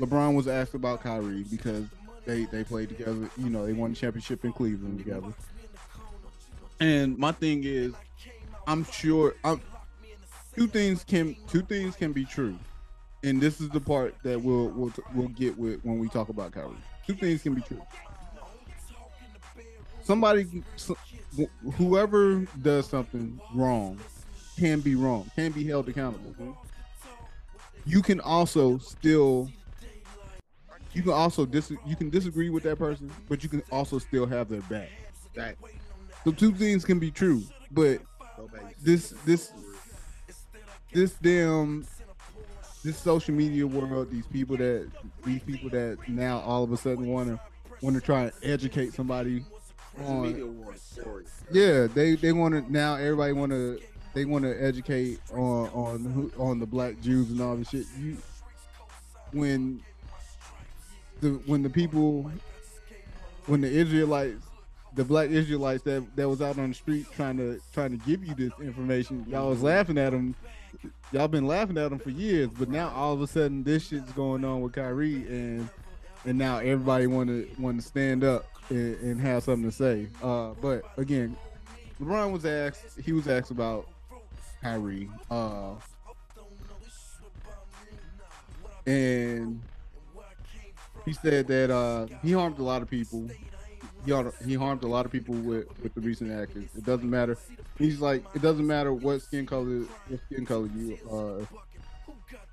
LeBron was asked about Kyrie because they they played together. You know, they won the championship in Cleveland together. And my thing is, I'm sure I'm two things can two things can be true, and this is the part that we'll we'll we'll get with when we talk about Kyrie. Two things can be true. Somebody, so- whoever does something wrong, can be wrong, can be held accountable. you can also still you can also dis you can disagree with that person, but you can also still have their back. That So two things can be true, but this this this damn this social media world, these people that these people that now all of a sudden want to want to try and educate somebody on yeah they they want to now everybody want to they want to educate on on who, on the black Jews and all this shit. You when the when the people when the Israelites the black Israelites that that was out on the street trying to trying to give you this information y'all was laughing at them y'all been laughing at them for years but now all of a sudden this shit's going on with Kyrie and and now everybody want to want to stand up and, and have something to say. Uh but again LeBron was asked he was asked about Kyrie uh and he said that uh he harmed a lot of people. He he harmed a lot of people with with the recent actions. It doesn't matter. He's like it doesn't matter what skin color what skin color you uh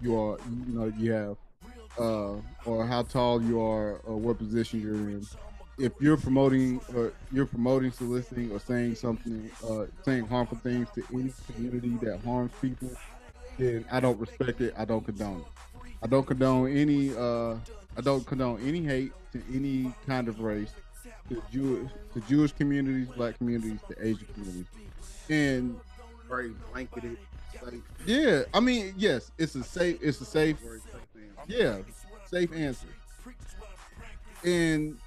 you are you know you have uh or how tall you are or what position you're in if you're promoting or you're promoting soliciting or saying something uh saying harmful things to any community that harms people then i don't respect it. I don't condone it. I don't condone any uh i don't condone any hate to any kind of race to jewish to jewish communities black communities to asian communities. And Very blanketed, safe, yeah i mean yes it's a safe it's a safe very safe thing. yeah safe answer. And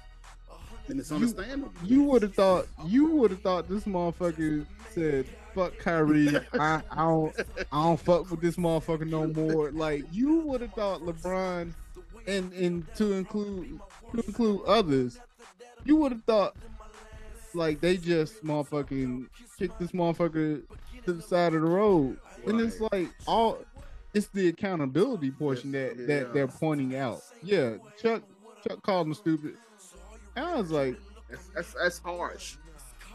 And it's You- understandable. You would have thought you would have thought this motherfucker said fuck Kyrie. I, I don't I don't fuck with this motherfucker no more. Like you would have thought LeBron and and to include to include others, you would have thought like they just motherfucking kicked this motherfucker to the side of the road. And it's like all it's the accountability portion Yes, that that they're pointing out. Yeah, Chuck Chuck called him stupid. And I was like, That's, that's that's harsh.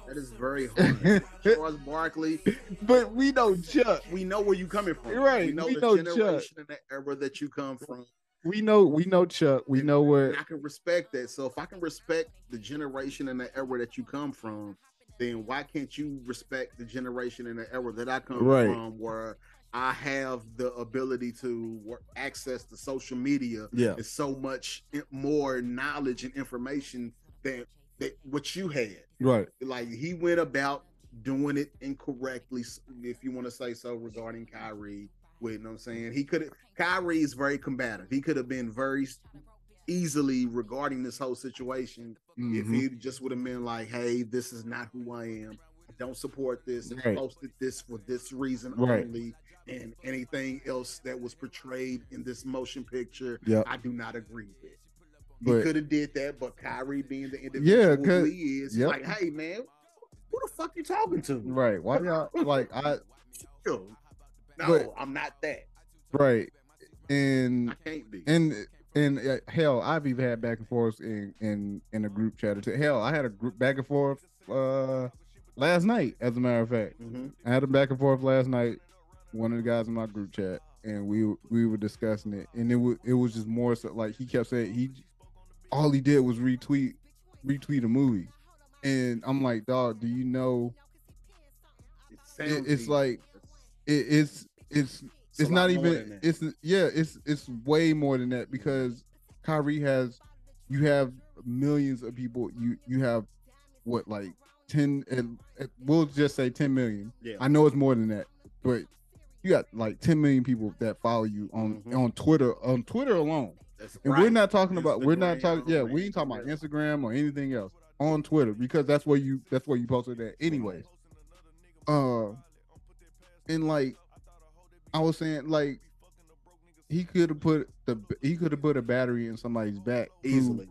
That is very harsh. Charles Barkley, but we know Chuck. we know where you coming from. Right, We know we the know Chuck. generation and the era that you come from. We know we know Chuck. We know where I can respect that. So if I can respect the generation and the era that you come from, then why can't you respect the generation and the era that I come Right. from, where I have the ability to work, access the social media Yeah. so much more knowledge and information than that what you had. right. Like he went about doing it incorrectly, if you want to say so, regarding Kyrie. With you know what I'm saying, he could have. Kyrie is very combative. He could have been very easily regarding this whole situation if Mhm. he just would have been like, "Hey, this is not who I am. I don't support this. I posted this for this reason Right. only, and anything else that was portrayed in this motion picture, Yep. I do not agree with." He could have did that, but Kyrie being the individual 'cause- he is, yep. like, "Hey, man, who the fuck you talking to?" Right. Why y'all like I No, But- I'm not that. right. And I can't be. and and uh, hell, I've even had back and forth in in in a group chat. Hell, I had a group back and forth uh last night. As a matter of fact, Mhm. I had a back and forth last night. One of the guys in my group chat, and we we were discussing it, and it was it was just more so like he kept saying he all he did was retweet retweet a movie, and I'm like, dog, do you know? It it's like- it, it's it's a it's not even it's yeah it's it's way more than that because Kyrie has you have millions of people you you have what like 10 and and we'll just say 10 million. Yeah. I know it's more than that but you got like 10 million people that follow you on Mhm. on Twitter on Twitter alone That's and we're not talking about we're not talking yeah we ain't talking about. Instagram or anything else on Twitter because that's where you that's where you posted that anyways uh and like I was saying like he could have put the he could have put a battery in somebody's back who- easily.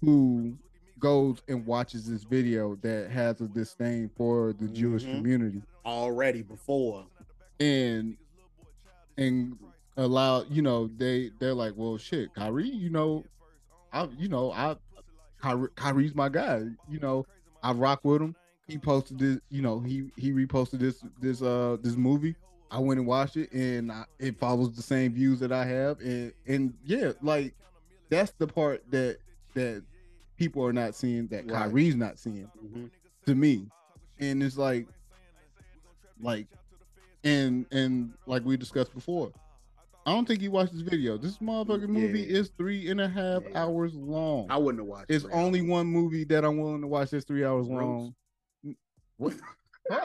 who goes and watches this video that has a disdain for the Jewish Mhm. community already before. And and allow you know they they're like well shit Kyrie you know I you know I Kyrie, Kyrie's my guy you know I rock with him he posted this you know he he reposted this this uh this movie I went and watched it, and I, it follows the same views that I have, and and yeah, like that's the part that that people are not seeing that Right. Kyrie's not seeing Mhm. to me, and it's like, like, and and like we discussed before, I don't think you watched this video. This motherfucking movie Yeah. is three and a half Yeah. hours long. I wouldn't have watched. It's it. only one movie that I'm willing to watch that's three hours long. What?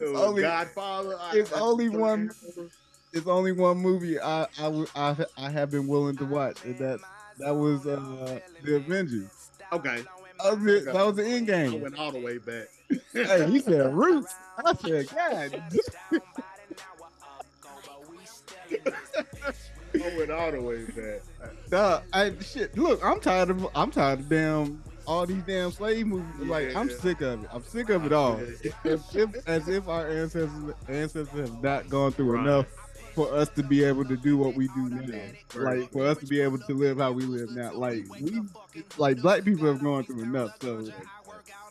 Oh, only- Godfather. I- it's I- only one- it's only one movie I I I have been willing to watch, and that that was uh the Avengers. Okay, That was, it. That was the end game. I went all the way back. Hey, he said roots. I said, God. I went all the way back. Duh, I shit. Look, I'm tired of I'm tired of damn all these damn slave movies. like I'm Yeah. sick of it. I'm sick of it all. If, if, as if our ancestors ancestors have not gone through Right. enough for us to be able to do what we do now. Like for us to be able to live how we live now. Like we like black people have gone through enough. So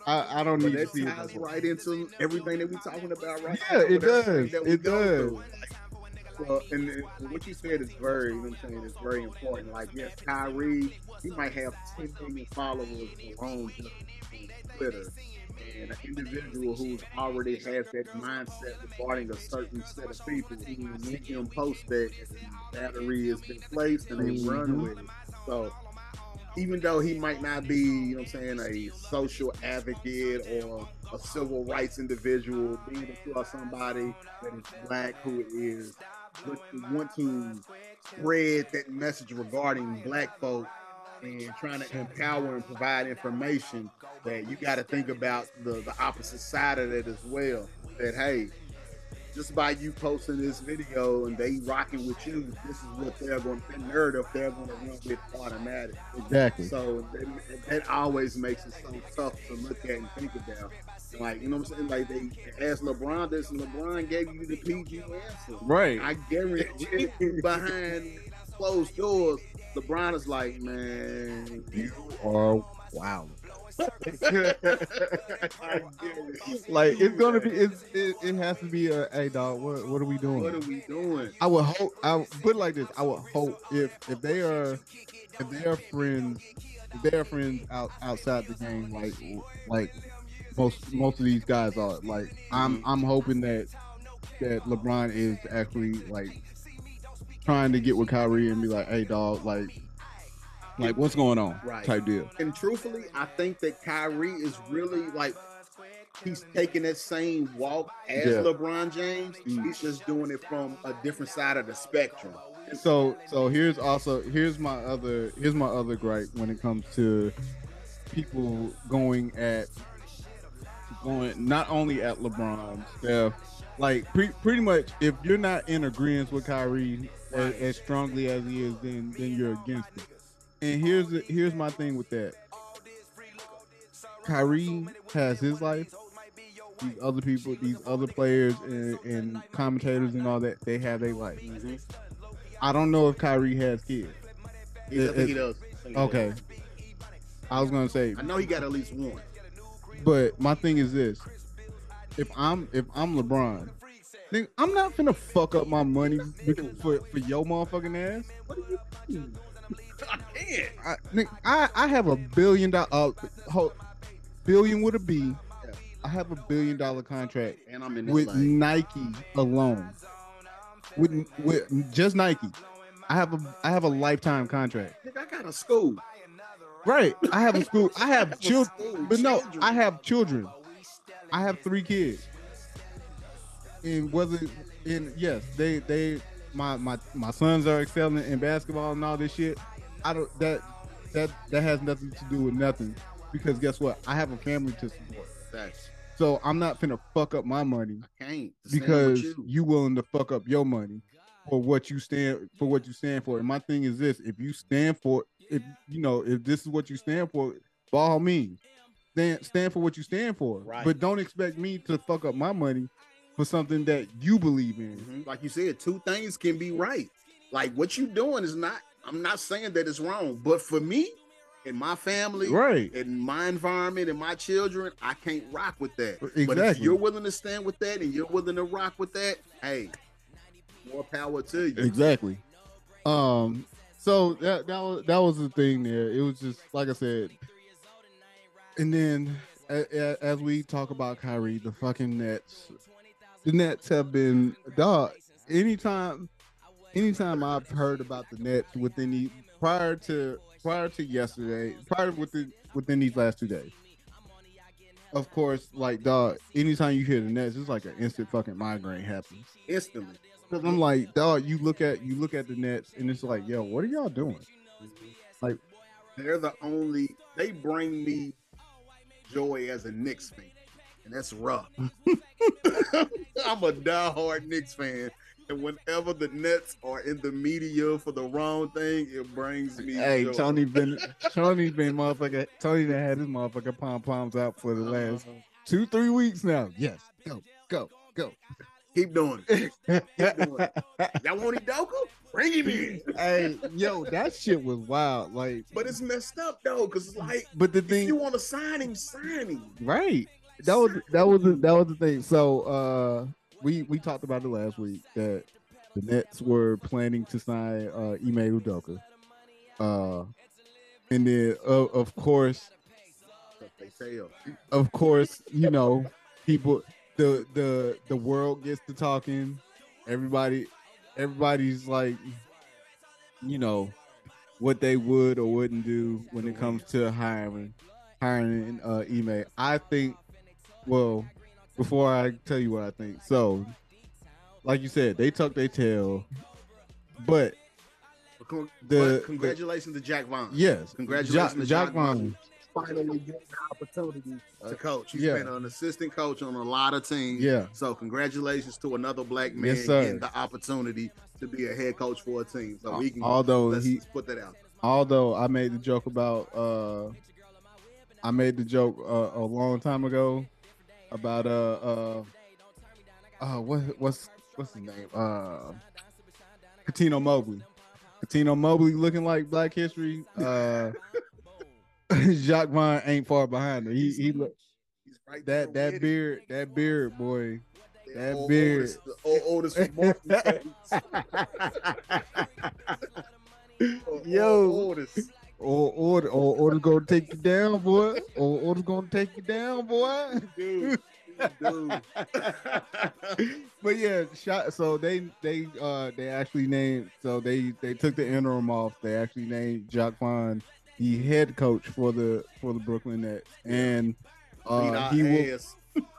I, I don't But need to that see ties it. right into everything that we're talking about right Yeah, now. it does. It does. Like, well, and, and what you said is very, you know what I'm saying, it's very important. Like, yes, Kyrie, he might have 10 million followers alone Twitter. And an individual who's already has that mindset regarding a certain set of people, who make him post that the battery has been placed and they run Mhm. with it. So even though he might not be, you know what I'm saying, a social advocate or a civil rights individual, being across somebody that is black who is want to spread that message regarding black folk and trying to empower and provide information that you got to think about the, the opposite side of that as well. That hey, just by you posting this video and they rocking with you, this is what they're going to narrative they're going to run with automatic. Exactly. So that, that always makes it so tough to look at and think about. Like, you know what I'm saying? Like, they asked LeBron this, and LeBron gave you the PG answer. Right. I guarantee you behind closed doors, LeBron is like, man, you are wow. Like it's gonna be it's, it, it has to be a hey dog, what what are we doing? What are we doing? I would hope. I would put it like this. I would hope if if they are if they are friends, if they are friends out outside the game, like like most most of these guys are. Like I'm mm-hmm. I'm hoping that that LeBron is actually like trying to get with Kyrie and be like, hey dog, like like what's going on, Right. type deal. And truthfully, I think that Kyrie is really like he's taking that same walk as Yeah. LeBron James. Mm. He's just doing it from a different side of the spectrum. So so here's also here's my other here's my other gripe when it comes to people going at going not only at LeBron, Steph, like pre- pretty much if you're not in agreement with Kyrie as, as strongly as he is, then then you're against it. And here's the, here's my thing with that. Kyrie has his life. These other people, these other players and, and commentators and all that, they have their life. I don't know if Kyrie has kids. He's, I It- he does. I he Okay. does. I was gonna say, I know he got at least one. but my thing is this: if I'm if I'm LeBron, I'm not gonna fuck up my money for for your motherfucking ass. I I, nigga, I I have a billion dollar uh, billion with a B. I have a billion dollar contract And I'm in with. Nike alone. With with just Nike, I have a I have a lifetime contract. Nigga, I got a school. Right. I have a school. I have children. But no, children. I have children. I have three kids. And whether and yes, they they my my my sons are excelling in basketball and all this shit. I don't that that that has nothing to do with nothing. Because guess what? I have a family to support. Facts. So I'm not finna fuck up my money I can't. Because you. you willing to fuck up your money for what you stand for what you stand for. And my thing is this: if you stand for, if you know, if this is what you stand for, by all means, stand stand for what you stand for. Right. But don't expect me to fuck up my money for something that you believe in. Mhm. Like you said, two things can be right. Like what you doing is not. I'm not saying that it's wrong, but for me, in my family, Right. in my environment, and my children, I can't rock with that. But if you're willing to stand with that and you're willing to rock with that, hey, more power to you. Exactly. Um. So that that was that was the thing there. It was just like I said. And then as we talk about Kyrie, the fucking Nets, the Nets have been dog. Anytime, anytime I've heard about the Nets within the prior to prior to yesterday, prior within within these last two days. Of course, like dog. Anytime you hear the Nets, it's like an instant fucking migraine happens. Instantly. Cause I'm like, dog, you look at you look at the Nets and it's like, yo, what are y'all doing? Mm-hmm. Like- they're the only they bring me joy as a Knicks fan. And that's rough. I'm a diehard Knicks fan. And whenever the Nets are in the media for the wrong thing, it brings me Hey, joy. Tony been Tony's been motherfucker. Tony done had his motherfucker pom poms out for the last Uh-huh. two three weeks now. Yes, go go go. Keep doing it. Keep doing it. Y'all want Udoka? Bring him in. hey, yo, that shit was wild. Like, But it's messed up though, because like but the if thing, you want to sign him, sign him. right? That was that was the, that was the thing. So uh we we talked about it last week that the Nets were planning to sign uh Ime Udoka. Uh and then uh, of course of course, you know, people the the the world gets to talking. Everybody everybody's like you know what they would or wouldn't do when it comes to hiring hiring uh Ime. I think well, before I tell you what I think. So, like you said, they tuck their tail. But But The- but congratulations to Jacque Vaughn. yes, Congratulations Jacque, to Jacque Jacque Vaughn. Finally getting the opportunity to coach. He's yeah. been an assistant coach on a lot of teams. Yeah. So congratulations to another black man Yes, sir. getting the opportunity to be a head coach for a team. So we can Although let's, he let's put that out. although I made the joke about uh I made the joke uh, a long time ago about uh uh uh what what's what's his name uh Cuttino Mobley. Cuttino Mobley looking like Black History. Uh Jacque Vaughn ain't far behind him. He he look He's right that that beard that beard boy. that Old beard. Otis- the old Otis from Morpheus States. Yo. Old Otis. Or or or order's gonna take you down, boy. Or order's gonna take you down, boy. Dude. Dude. but yeah, shot. So they they uh they actually named. So they they took the interim off. They actually named Jacque Vaughn the head coach for the for the Brooklyn Nets, and uh, he will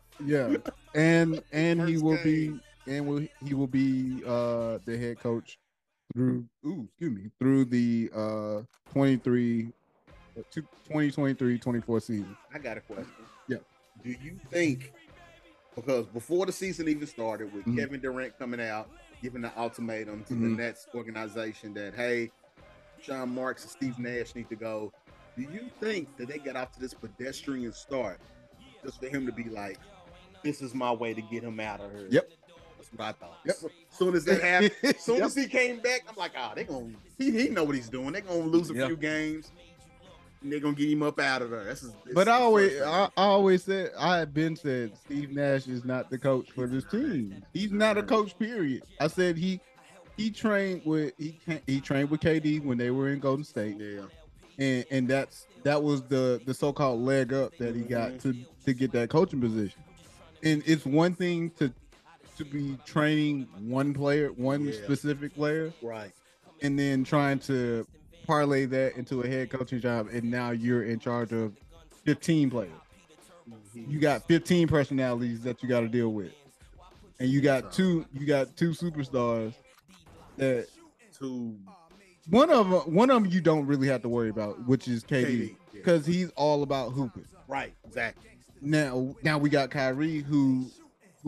yeah, and and he First will be and will he will be uh the head coach through ooh excuse me through the uh 23 uh, two- 2023 24 season. I got a question. Yeah. Do you think because before the season even started, with Mhm. Kevin Durant coming out, giving the ultimatum to Mhm. the Nets organization that hey, Sean Marks and Steve Nash need to go. Do you think that they got off to this pedestrian start just for him to be like, this is my way to get him out of here? Yep. That's what I thought. Yep. So, soon as that happened, as soon Yep. as he came back, I'm like, oh, they gonna he, he know what he's doing. They're gonna lose a Yeah. few games. And they're gonna get him up out of there. That's his, But I always. I, I always said, I had been said, Steve Nash is not the coach for this team. He's not a coach. Period. I said he, he trained with he ca- he trained with KD when they were in Golden State, yeah. and and that's that was the the so called leg up that he got mm-hmm. to to get that coaching position. And it's one thing to to be training one player, one Yeah. specific player, Right. and then trying to parlay that into a head coaching job, and now you're in charge of 15 players. Mm-hmm. You got 15 personalities that you got to deal with, and you got two you got two superstars that two. one of them one of them you don't really have to worry about, which is KD, yeah. because he's all about hooping. right. Exactly. Now now we got Kyrie who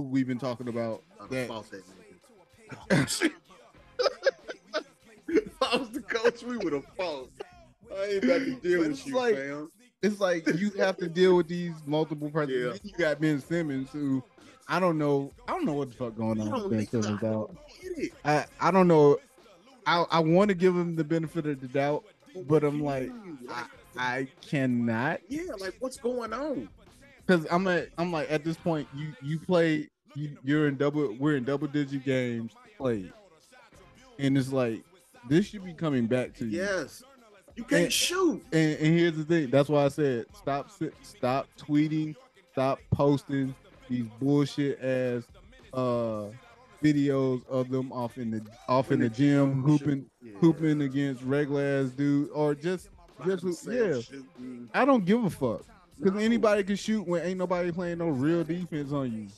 who we've been talking about I'm that that if I was the coach, we would have fought. I ain't about to deal with it's you, like- fam. it's like you have to deal with these multiple persons. Yeah. You got Ben Simmons who I don't know. I don't know what the fuck going on with Ben Simmons I out. don't. I I don't know. I I want to give him the benefit of the doubt, but I'm like, Like, I cannot Yeah, like what's going on? Because I'm at I'm like at this point you you play you you're in double we're in double digit games played, and it's like this should be coming back to you. Yes, you can't And- shoot. And, and here's the thing. That's why I said stop stop tweeting, stop posting these bullshit ass uh videos of them off in the off in the gym hooping Yeah. hooping against regular ass dude or just just yeah. I don't give a fuck. Because No. anybody can shoot when ain't nobody playing no real defense on you.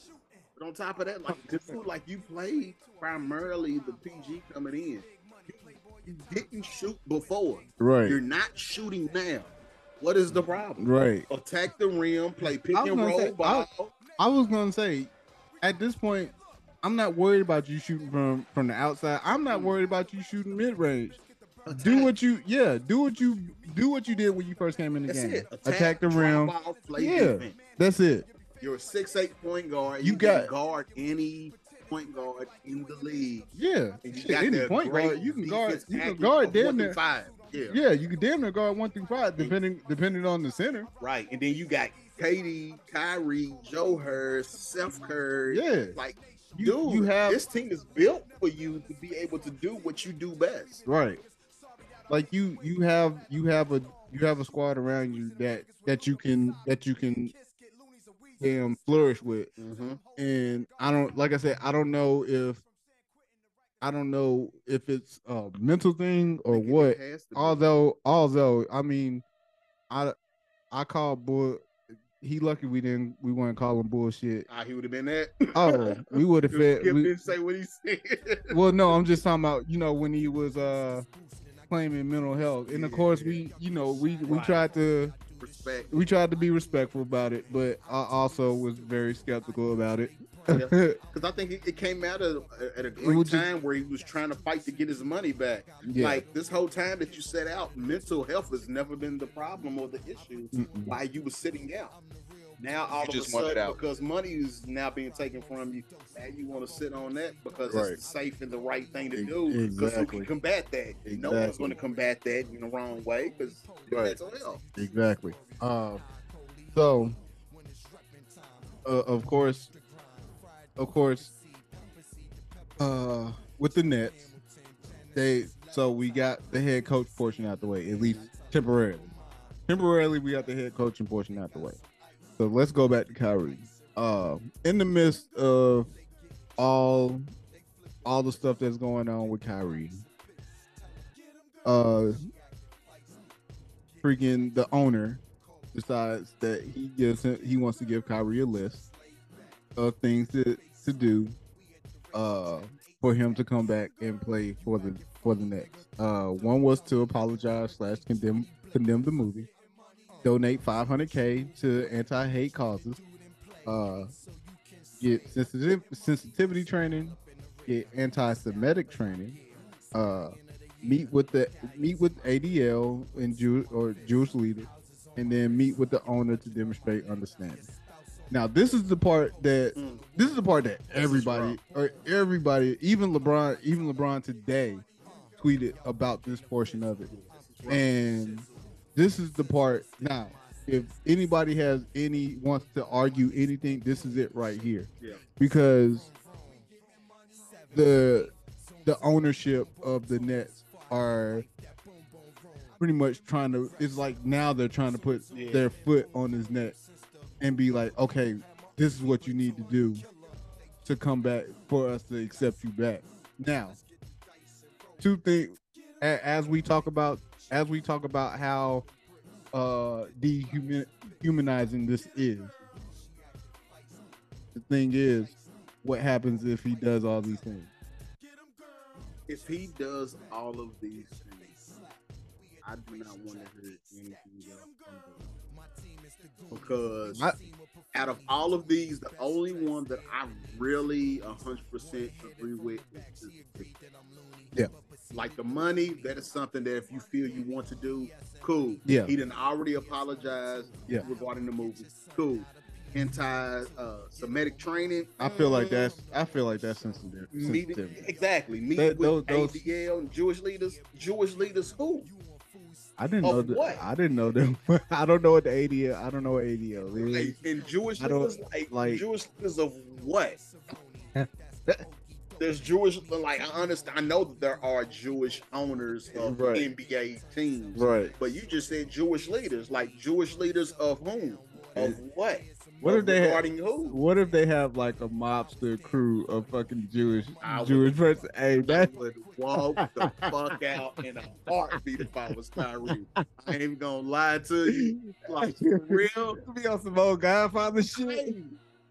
But on top of that, like dude, like you played primarily the PG coming in. You didn't shoot before. Right. You're not shooting now. What is the problem? Right. Attack the rim, play pick I and roll say, ball. I was gonna say, at this point, I'm not worried about you shooting from from the outside. I'm not worried about you shooting mid range. Do what you yeah, do what you do what you did when you first came in the That's game. it. Attack, the rim. Yeah. defense. That's it. You're a six eight point guard. You You, got- can guard any point guard in the league. Yeah. And you Shit, got any point guard, you can guard you can guard damn one through near five. Yeah. yeah, you can damn near guard one through five, depending depending on the center. Right. And then you got KD, Kyrie, Joe Harris, Seth Curry. Yeah. Like, You- dude, you have- this team is built for you to be able to do what you do best. Right. Like you you have you have a you have a squad around you that that you can that you can damn flourish with. Mm-hmm. And I don't like I said, I don't know if I don't know if it's a mental thing or what. Although although I mean I I call bull he lucky we didn't we weren't calling bullshit. ah, he would have been that. Oh, we would have fed we- say what he said. well no i'm just talking about you know when he was uh claiming mental health and of course we you know we we tried to Respect. we tried to be respectful about it but i also was very skeptical about it. Because I think it, it came out of, at a great was just- time where he was trying to fight to get his money back. Yeah. Like this whole time that you set out, mental health has never been the problem or the issue Mm-mm. while you were sitting out. Now all You of just a sudden, because money is now being taken from you, now you want to sit on that because Right. it's safe and the right thing to do. Because who exactly. can combat that? No one's Exactly. going to combat that in the wrong way because Right. mental health. exactly uh so uh, of course of course uh with the nets they so we got the head coach portion out the way at least temporarily temporarily we got the head coaching portion out the way so let's go back to Kyrie uh in the midst of all all the stuff that's going on with Kyrie uh freaking the owner decides that he gives him he wants to give Kyrie a list of things to to do uh for him to come back and play for the for the Nets. Uh one was to apologize slash condemn condemn the movie, donate 500k to anti-hate causes, uh get sensitive sensitivity training, get anti-Semitic training, uh meet with the meet with ADL and Jew or Jewish leader, and then meet with the owner to demonstrate understanding. Now, this is the part that Mm. this is the part that everybody or everybody, even LeBron, even LeBron today, tweeted about this portion of it, and this is the part now. If anybody has any wants to argue anything, this is it right here Yeah. because the the ownership of the Nets are pretty much trying to it's like now they're trying to put Yeah. their foot on his neck and be like, okay, this is what you need to do to come back for us to accept you back. Now, two things as we talk about as we talk about how uh dehumanizing this is. The thing is, what happens if he does all these things? If he does all of these things, I do not want to hear anything else. Because I- out of all of these, the only one that I really 100% agree with is the Yeah. Like the money, that is something that if you feel you want to do, cool. Yeah. He didn't already apologize Yeah. regarding the movie. Cool. Anti uh, Semitic training. I feel like that's I feel like that's sensitive. meeting sensitivity. exactly meeting That- with those- ADL and Jewish leaders. Jewish leaders who? I didn't Of know that. what? I didn't know them. I don't know what the ADL. I don't know what ADL is. Like, and Jewish leaders, like, like- Jewish leaders of what? There's Jewish, like I understand. I know that there are Jewish owners of Right. NBA teams, Right. But you just said Jewish leaders, like Jewish leaders of whom? Of what? What if they regarding who? What if they have like a mobster crew of fucking Jewish I Jewish person? Hey, that would walk the fuck out in a heartbeat if I was Kyrie. I ain't even gonna lie to you. Like for real, be on some old Godfather shit.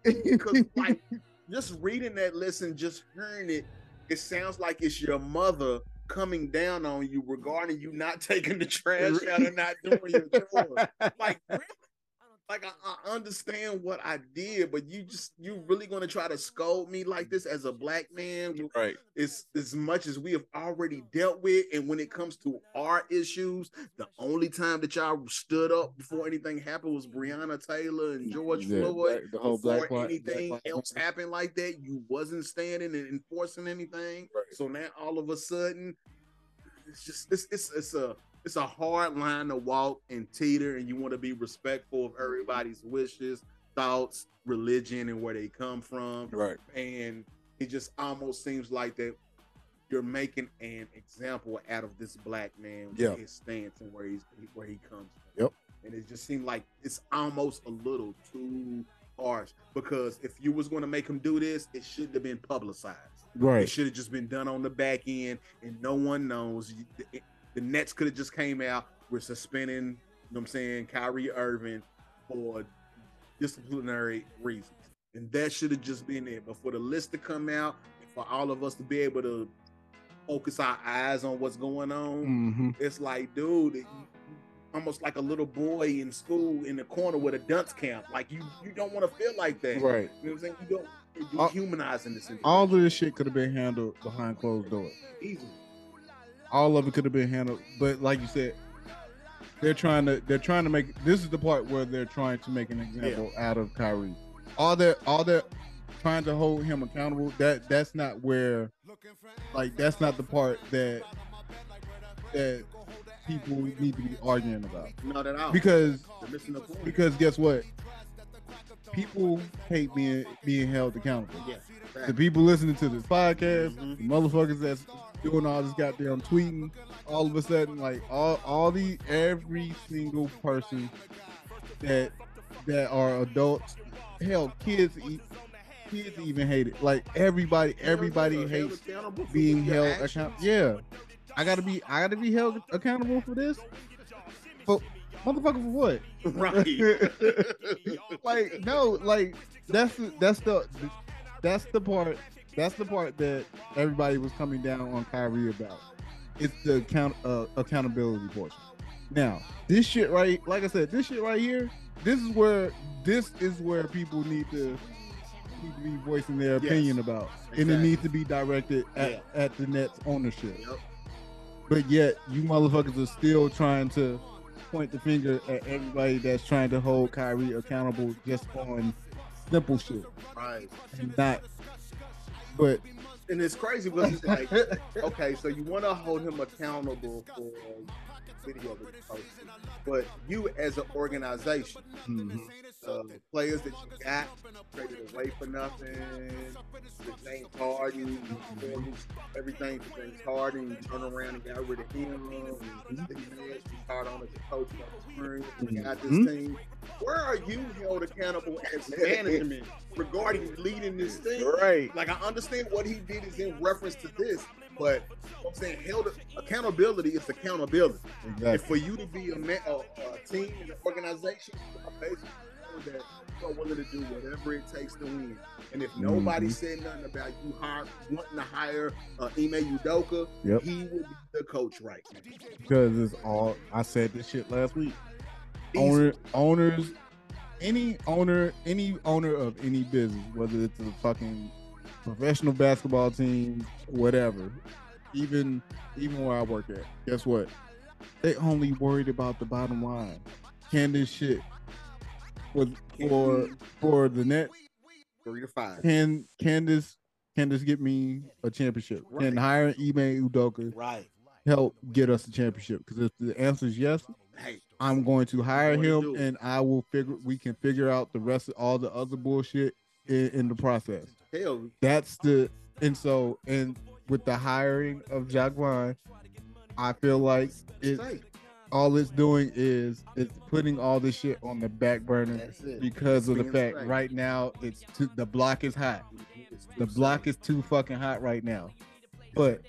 because like just reading that list and just hearing it, it sounds like it's your mother coming down on you regarding you not taking the trash out and not doing your chores. Like really? Like I, I understand what I did, but you just you really gonna try to scold me like this as a black man right. as as much as we have already dealt with and when it comes to our issues the only time that y'all stood up before anything happened was breonna taylor and george Yeah, floyd black- the whole before Black Li- anything Black else happened like that you wasn't standing and enforcing anything Right. so now all of a sudden it's just it's it's, it's a it's a hard line to walk and teeter and you want to be respectful of everybody's wishes thoughts religion and where they come from Right. and it just almost seems like that you're making an example out of this black man with Yeah. his stance and where he's where he comes from. Yep. And it just seemed like it's almost a little too harsh because if you was going to make him do this, it shouldn't have been publicized. Right. It should have just been done on the back end, and no one knows. The, Nets could have just came out. We're suspending, you know what I'm saying, Kyrie Irving for disciplinary reasons, and that should have just been it. But for the list to come out, and for all of us to be able to focus our eyes on what's going on, Mm-hmm. it's like, dude, it, almost like a little boy in school in the corner with a dunce camp. Like you, you don't want to feel like that. Right. You know what I'm saying? You don't. You're All- dehumanizing this. All of this shit could have been handled behind closed doors. easily. All of it could have been handled but like you said they're trying to they're trying to make this is the part where they're trying to make an example out of Kyrie. All that all that trying to hold him accountable that that's not where like that's not the part that that people need to be arguing about Not at all. because missing the point. because guess what people hate being being held accountable yeah, the people listening to this podcast, Mhm. the motherfuckers that's doing all this goddamn tweeting, all of a sudden, like all all the every single person that that are adults, hell, kids, e- kids even hate it. Like everybody, everybody hates being held accountable. Yeah, I gotta be, I gotta be held accountable for this. For motherfucker, for what? Right. like no, like that's the, that's the that's the part that's the part that everybody was coming down on Kyrie about. It's the account uh, accountability portion. Now, this shit right, like I said, this shit right here, this is where this is where people need to need to be voicing their Yes. opinion about, and it needs to be directed at Yeah. at the Nets ownership. Yep. But yet, you motherfuckers are still trying to point the finger at everybody that's trying to hold Kyrie accountable just on simple shit Right. and not. But And it's crazy because it's like, okay, so you want to hold him accountable for video that he posted, but you as an organization, Mhm. uh, players that you got traded away for nothing, the James Harden, everything for James Harden, you turn around and got rid of him, and Nash was hard on as a coach of spring, we got this Mhm. team. Where are you held accountable as management regarding leading this team? right, Like I understand what he did is in reference to this, but I'm saying held accountability is accountability. And for you to be a, ma- a, a team and an organization, basically that you are willing to do whatever it takes to win. And if nobody Mhm. said nothing about you hire, wanting to hire uh, Ime Udoka, Yep. he would be the coach right now. Because it's all I said this shit last week. Easy. Owner, owners, any owner, any owner of any business, whether it's a fucking professional basketball team, whatever, even even where I work at, guess what? They only worried about the bottom line. Can this shit for for for the net? Three to five. Can can this can this get me a championship? Can Right. hiring Ime Udoka Right. help get us a championship? Because if the answer is yes, Hey, I'm going to hire him, and I will figure. We can figure out the rest of all the other bullshit in, in the process. Hell, That's the and so and with the hiring of Jacque Vaughn, I feel like it all it's doing is it's putting all this shit on the back burner because of the fact right now it's too, the block is hot. The block is too fucking hot right now. But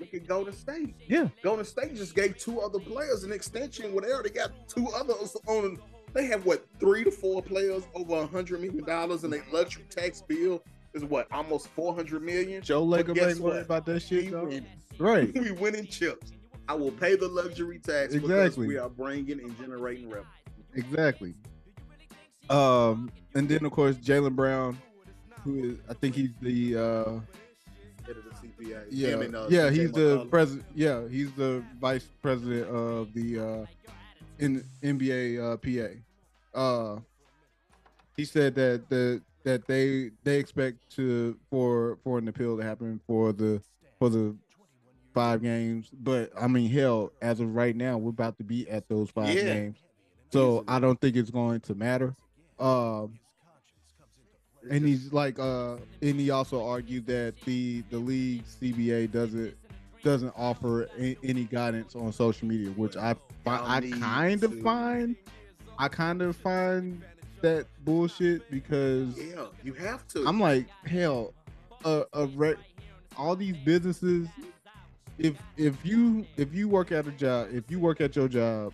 Look at Golden State. yeah, Golden State just gave two other players an extension. Whatever they got two others on. They have what three to four players over a hundred million dollars, and their luxury tax bill is what almost four hundred million. Joe guess ain't worried about that shit. We though. winning. Right. we winning chips. I will pay the luxury tax because Exactly. we are bringing and generating revenue. Exactly. Um, and then of course Jaylen Brown, who is I think he's the uh Head of the CPA. yeah and, uh, yeah he's the president yeah he's the vice president of the uh in NBA uh PA. Uh, he said that the that they they expect to for for an appeal to happen for the for the five games, but I mean hell, as of right now, we're about to be at those five Yeah. games, so I don't think it's going to matter. Um, and he's like uh and he also argued that the the league cba doesn't doesn't offer a, any guidance on social media which i i kind of find i kind of find that bullshit because yeah, you have to. i'm like hell a, a all these businesses if if you if you work at a job if you work at your job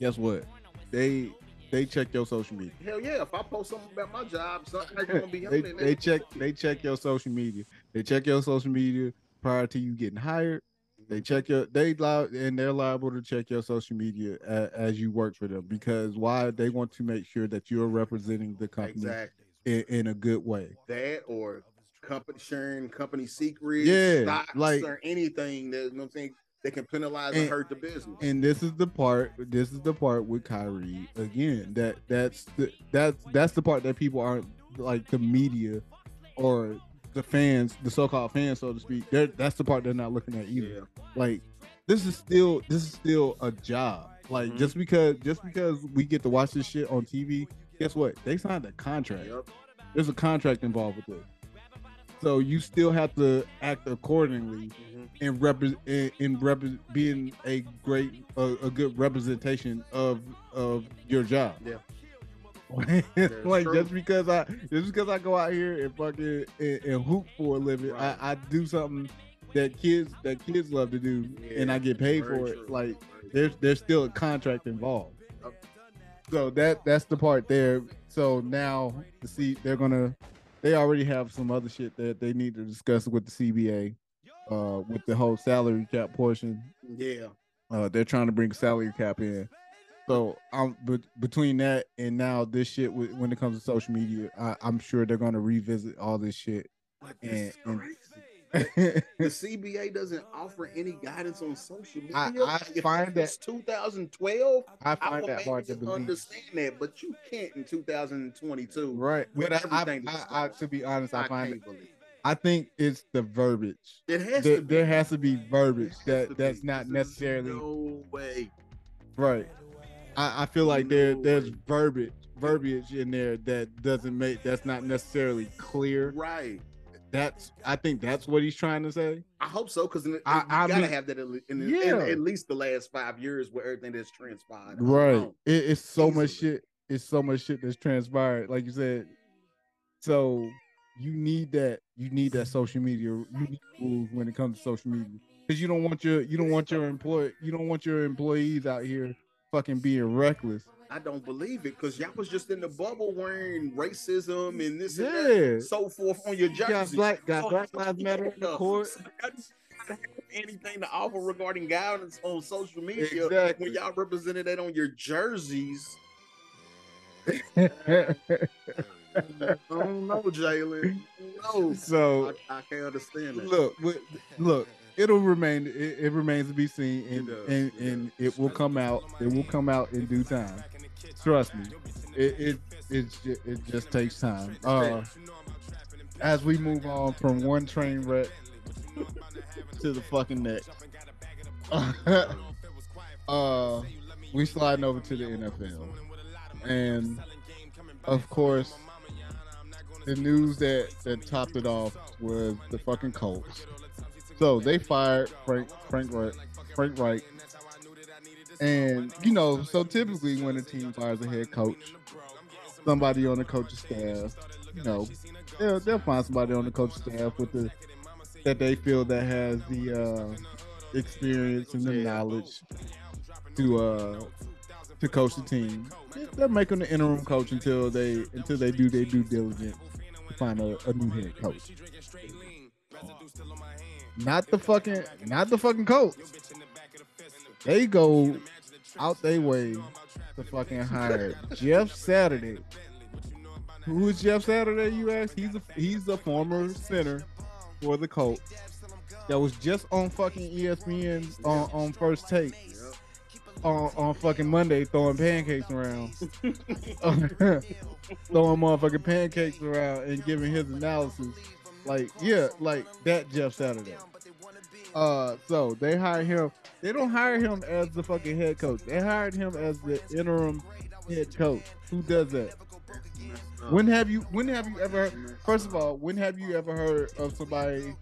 guess what they they check your social media Hell yeah! If I post something about my job, something like gonna be they, they check they check your social media. They check your social media prior to you getting hired. They check your they li- and they're liable to check your social media a, as you work for them because why they want to make sure that you're representing the company exactly in, in a good way. that or company sharing company secrets, Yeah, stocks, like- or anything that you know what I'm saying they can penalize and, And- hurt the business. And this is the part. This is the part with Kyrie again. That that's the that's that's the part that people aren't like the media or the fans, the so-called fans, so to speak. They're, that's the part they're not looking at either. yeah, like this is still this is still a job like Mhm. just because just because we get to watch this shit on tv guess what they signed a contract yep. there's a contract involved with it so you still have to act accordingly Mhm. and repre- in, in repre- being a great a, a good representation of of your job Yeah. like true. just because I just because I go out here and fucking and, and hoop for a living, Right. I, I do something that kids that kids love to do, and I get paid for true. it. Like there's there's still a contract involved. So that that's the part there. So now the see they're gonna they already have some other shit that they need to discuss with the CBA, uh, with the whole salary cap portion. yeah, Uh, they're trying to bring salary cap in. So um, but between that and now this shit, when it comes to social media, I, I'm sure they're gonna revisit all this shit. And- crazy. The CBA doesn't offer any guidance on social media. I- I find that 2012. I find will that hard to believe. understand that, but you can't in 2022. Right, but I, I, I, I, to be honest, I I find can't believe. I think it's the verbiage. It has There, to be. there has to be verbiage that that's be. not There's necessarily No way. right. I, I feel like there there's verbiage verbiage in there that doesn't make that's not necessarily clear. Right. That's I think that's what he's trying to say. I hope so because I- I gotta mean- have that in, in, Yeah. in at least the last five years where everything that's transpired. Right. It, it's so much shit. It's so much shit that's transpired. Like you said. So you need that. You need that social media. You need rules when it comes to social media. Because you don't want your you don't want your employ you don't want your employees out here fucking being reckless. I don't believe it because y'all was just in the bubble wearing racism and this and that, so forth on your You got black got So- Black Lives Matter in the court. Y'all just gotta anything to offer regarding guidance on social media Exactly. when y'all represented that on your jerseys. I don't know, Jaylen. No, so I, I can't understand that. look, look, it'll remain. It, it remains to be seen, and It and, it and it will come out. It will come out in due time. Trust me. It it ju- it just takes time. Uh, as we move on from one train wreck to the fucking next. uh, we sliding over to the NFL, and of course, the news that that topped it off was the fucking Colts. So they fired Frank Frank Reich, Frank Reich, and you know, so typically when a team fires a head coach, somebody on the coaching staff, you know, they'll they'll find somebody on the coaching staff with the that they feel that has the uh, experience and the knowledge to uh to coach the team. They're making the interim coach until they until they do their due diligence to find a, a new head coach. Not the fucking not the fucking Colts. They go out their way to fucking hire Jeff Saturday. Who is Jeff Saturday? You ask. He's a he's a former center for the Colts that was just on fucking ESPN on, on first take on, on fucking Monday throwing pancakes around. throwing motherfucking pancakes around and giving his analysis. Like, yeah, like that Jeff Saturday. Uh so they hire him. They don't hire him as the fucking head coach. They hired him as the interim head coach. Who does that? When have you when have you ever first of all, when have you ever heard of somebody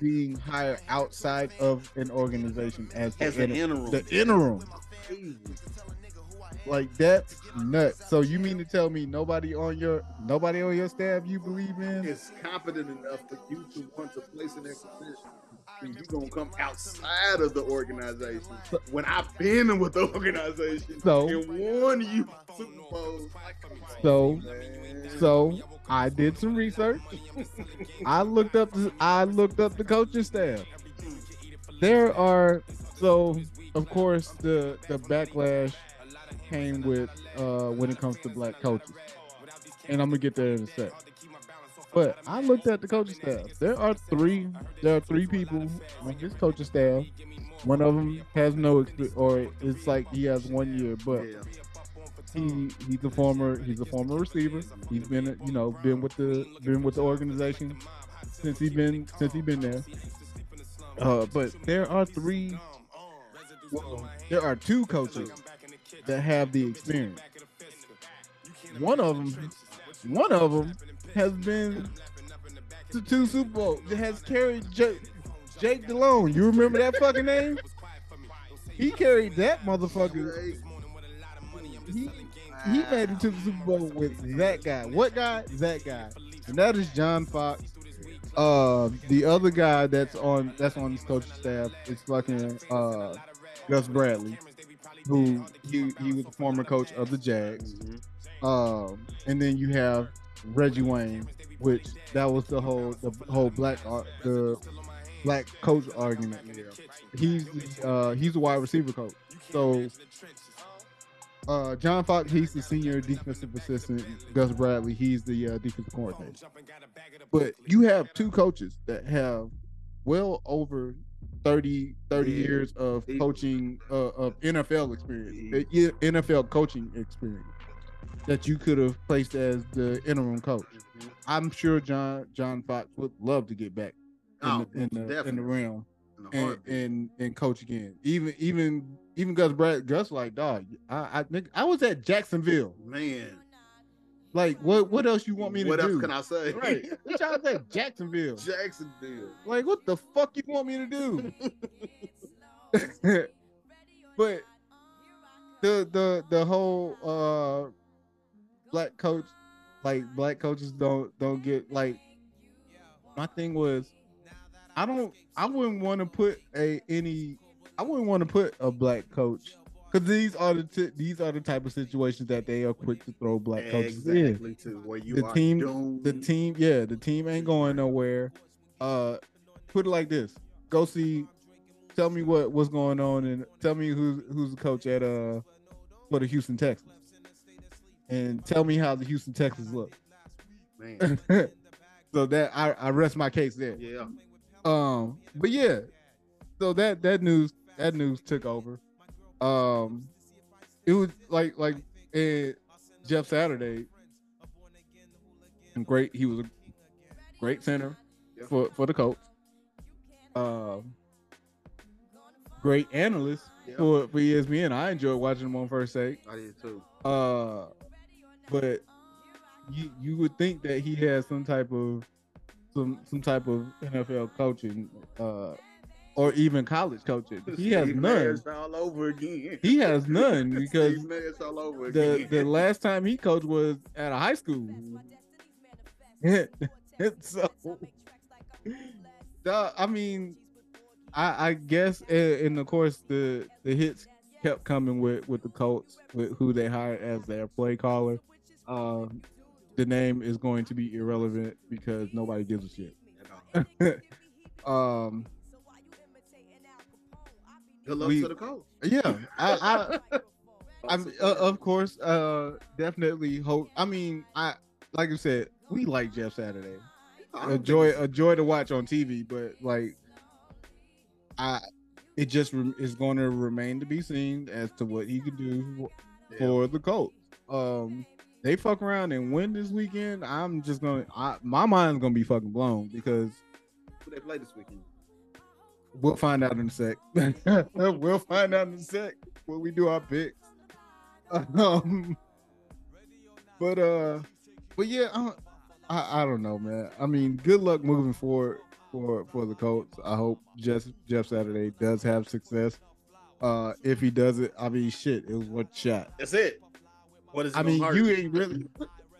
being hired outside of an organization as the, As an inter- interim. the interim? Like that's nuts. So you mean to tell me nobody on your nobody on your staff you believe in? is competent enough for you to want to place in that position. And you gonna come outside of the organization when I've been with the organization So- and won you Super Bowls. So Man. so I did some research. I looked up the, I looked up the coaching staff. There are so of course the the backlash came with uh when it comes to black coaches. And I'm gonna get there in a sec. But I looked at the coaching staff. There are three there are three people on this coaching staff. One of them has no experience or it's like he has one year, but he he's a former he's a former receiver. He's been you know been with the been with the organization since he been since he been there. Uh, but there are three. Well, there are two coaches that have the experience. One of them, one of them has been to two Super Bowl. Has carried Jake, Jake Delhomme. You remember that fucking name? He carried that motherfucker he, he made it to the Super Bowl with that guy. What guy? That guy. And that is John Fox. Uh, the other guy that's on that's on his coaching staff is fucking uh Gus Bradley, who he he was the former coach of the Jags. Um, and then you have Reggie Wayne, which that was the whole the whole black ar- the black coach argument. He's uh he's a wide receiver coach. So uh, John Fox, he's the senior defensive assistant. Gus Bradley, he's the uh, defensive coordinator. But you have two coaches that have well over 30, 30 Yeah. years of coaching, uh, of NFL experience, uh, yeah, NFL coaching experience that you could have placed as the interim coach. I'm sure John John Fox would love to get back in, Oh, the, in, the, in the realm In and, and and coach again. Even even even Gus Brad Gus like dog. I I think I was at Jacksonville. Man, Like what what else you want me to do? what else can I say? Right. Was at Jacksonville. Jacksonville. Like what the fuck you want me to do? but the the the whole uh black coach like black coaches don't don't get like my thing was I don't I wouldn't want to put a any I wouldn't want to put a black coach because these are the t- these are the type of situations that they are quick to throw black coaches in. Exactly to where you the team doomed. the team yeah the team ain't going nowhere. Uh put it like this. Go see tell me what what's going on and tell me who's who's the coach at uh for the houston texans. And tell me how the houston texans look. Man, so that i i rest my case there. Yeah. um but yeah. So that that news that news took over um it was like like eh, jeff saturday great he was a great center for for the Colts. um great analyst Yeah. for for ESPN. I enjoyed watching him on First Take. I did too. Uh, but you you would think that he has some type of some some type of NFL coaching, uh, or even college coaching. He has Steve none. All over again. He has none because all over the again. the last time he coached was at a high school. so, the- I mean, I, I guess, and, and of course, the the hits kept coming with with the Colts, with who they hired as their play caller. Um, the name is going to be irrelevant because nobody gives a shit. um, Good luck we- to the coach. yeah, I, I I mean, uh, of course, uh, definitely hope. I mean, I like you said, we like Jeff Saturday. I don't A joy, it's- a joy to watch on TV, but like, I, it just rem- is going to remain to be seen as to what he could do Yeah. for the Colts. Um, they fuck around and win this weekend. I'm just gonna, I, my mind's gonna be fucking blown because Who they play this weekend? We'll find out in a sec. we'll find out in a sec when we do our picks. Um, but uh, but yeah, I, I I don't know, man. I mean, good luck moving forward for for the Colts. I hope Jeff Jeff Saturday does have success. Uh, if he does it, I mean, shit, it was one shot. That's it. What is it I mean, you ain't really,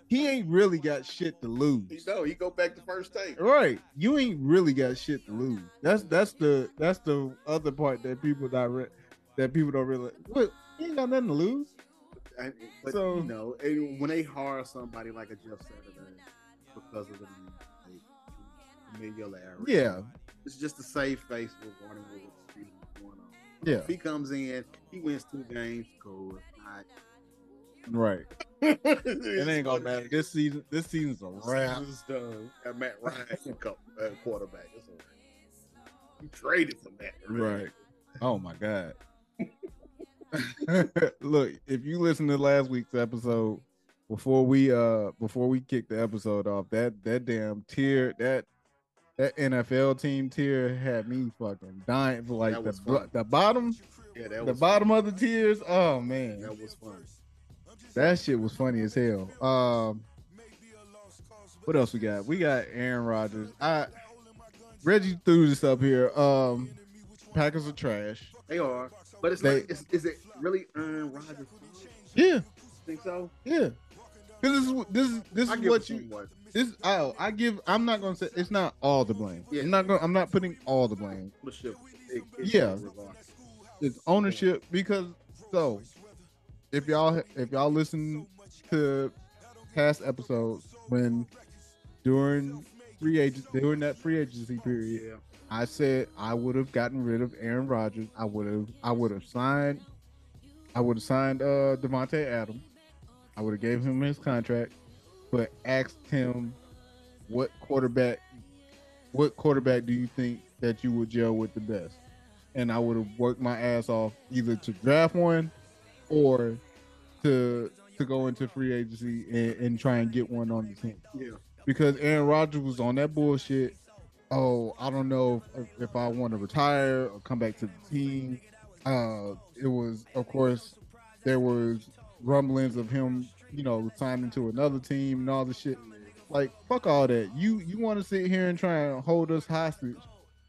he ain't really got shit to lose. know he go back to first take. Right. You ain't really got shit to lose. That's that's the that's the other part that people direct that people don't realize. What he ain't got nothing to lose. And- but So- you know, when they hire somebody like a Jeff Saturday because of the familiarity, Yeah. it's just a safe face regarding what's going on. Yeah. If he comes in, he wins two games, cool. Not, Right. It ain't gonna matter. This season this season's a wrap. Season's done. Got Matt Ryan co- uh, quarterback. It's all right. You traded for Matt. Right. Oh my god. Look, if you listen to last week's episode, before we uh before we kick the episode off, that that damn tier that that NFL team tier had me fucking dying for like the fun. the bottom Yeah, that the was bottom of the tiers. Oh man, That was fun. That shit was funny as hell. Um, what else we got? We got Aaron Rodgers. I Reggie threw this up here. Um, Packers are trash. They are, but it's They- like, is, is it really Aaron Rodgers? Yeah, Think so? yeah. This is what- this is this is what you this. Oh, I give. I'm not gonna say it's not all the blame. Yeah. I'm not going. I'm not putting all the blame. It- it- Yeah. It's ownership because so if y'all if y'all listen to past episodes when during free agent during that free agency period, Yeah. I said I would have gotten rid of Aaron Rodgers. I would have I would have signed I would have signed uh Davante Adams. I would have gave him his contract, but asked him what quarterback what quarterback do you think that you would gel with the best? And I would have worked my ass off either to draft one or to to go into free agency and, and try and get one on the team Yeah. because Aaron Rodgers was on that bullshit. Oh, I don't know if, if I want to retire or come back to the team. Uh, it was, of course, there was rumblings of him, you know, signing to another team and all the shit. Like, fuck all that. You you want to sit here and try and hold us hostage?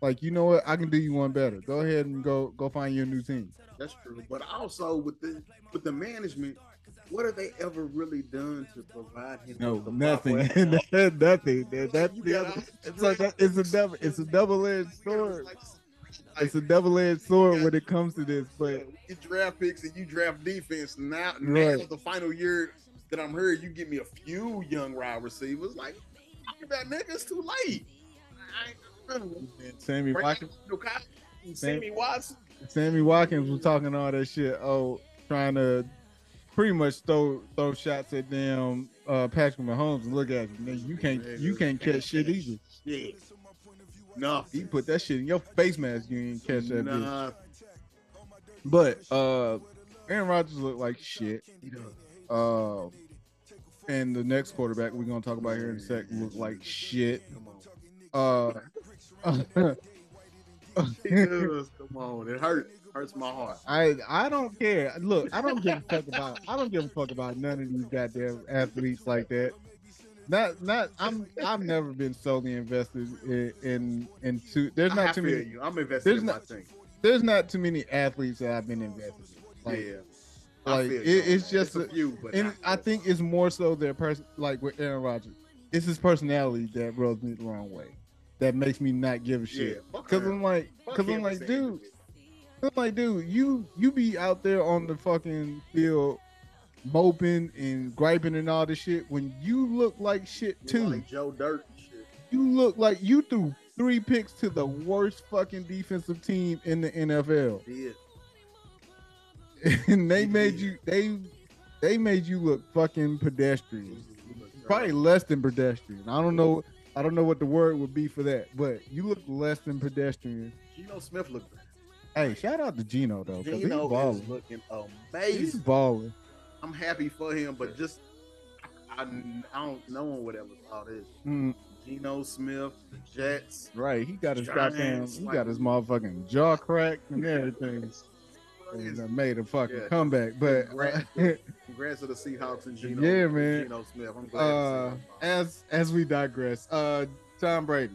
Like, you know what? I can do you one better. Go ahead and go go find your new team. That's true. But also with the with the management, what have they ever really done to provide him? No, with the nothing, nothing. That, that's the other. It's like that, it's a double. It's a double-edged sword. It's a double-edged sword when it comes to this. But you draft picks and you draft defense. Now, Right. now the final year that I'm here, you give me a few young wide receivers. Like, that nigga's too late. Ain't- Sammy Watkins, Sammy Watson. Sammy Watkins was talking all that shit. Oh, trying to pretty much throw throw shots at them uh, Patrick Mahomes and look at you. Nigga, you can't you can't catch shit either. Yeah. No. You put that shit in your face mask, you ain't catch that. bitch. Nah. But uh, Aaron Rodgers looked like shit. Uh, and the next quarterback we're gonna talk about here in a sec looked like shit. Uh, Come on, it hurts. Hurts my heart. I I don't care. Look, I don't give a fuck about I don't give a fuck about none of these goddamn athletes like that. Not not I'm I've never been solely invested in in into there's I not too many you. I'm invested there's in not- my team. there's not too many athletes that I've been invested in. Like, yeah. I like it, it's just a a- few, but and I think it's more so their person like with Aaron Rodgers. It's his personality that rubs me the wrong way. That makes me not give a shit. Cause him. I'm like, cause I'm like, dude. I'm like, dude, you you be out there on the fucking field moping and griping and all this shit when you look like shit You too. like Joe Dirt and shit. You look like you threw three picks to the worst fucking defensive team in the NFL. Did. And they He made you they they made you look fucking pedestrian. Mm-hmm. Probably less than pedestrian. I don't know I don't know what the word would be for that, but you look less than pedestrian. Geno Smith looked. Hey, shout out to Geno though, because he's Geno is balling. looking He's amazing. balling. I'm happy for him, but just I, I don't know whatever thought is. Mm, Geno Smith, the Jets. right, he got his Giants, goddamn, he like- got his motherfucking jaw cracked and everything. And uh, made a fucking Yeah. comeback. But Congrats. Congrats to the Seahawks and Geno. Yeah, man. Geno Smith. I'm glad. uh, to see as as we digress, uh, Tom Brady,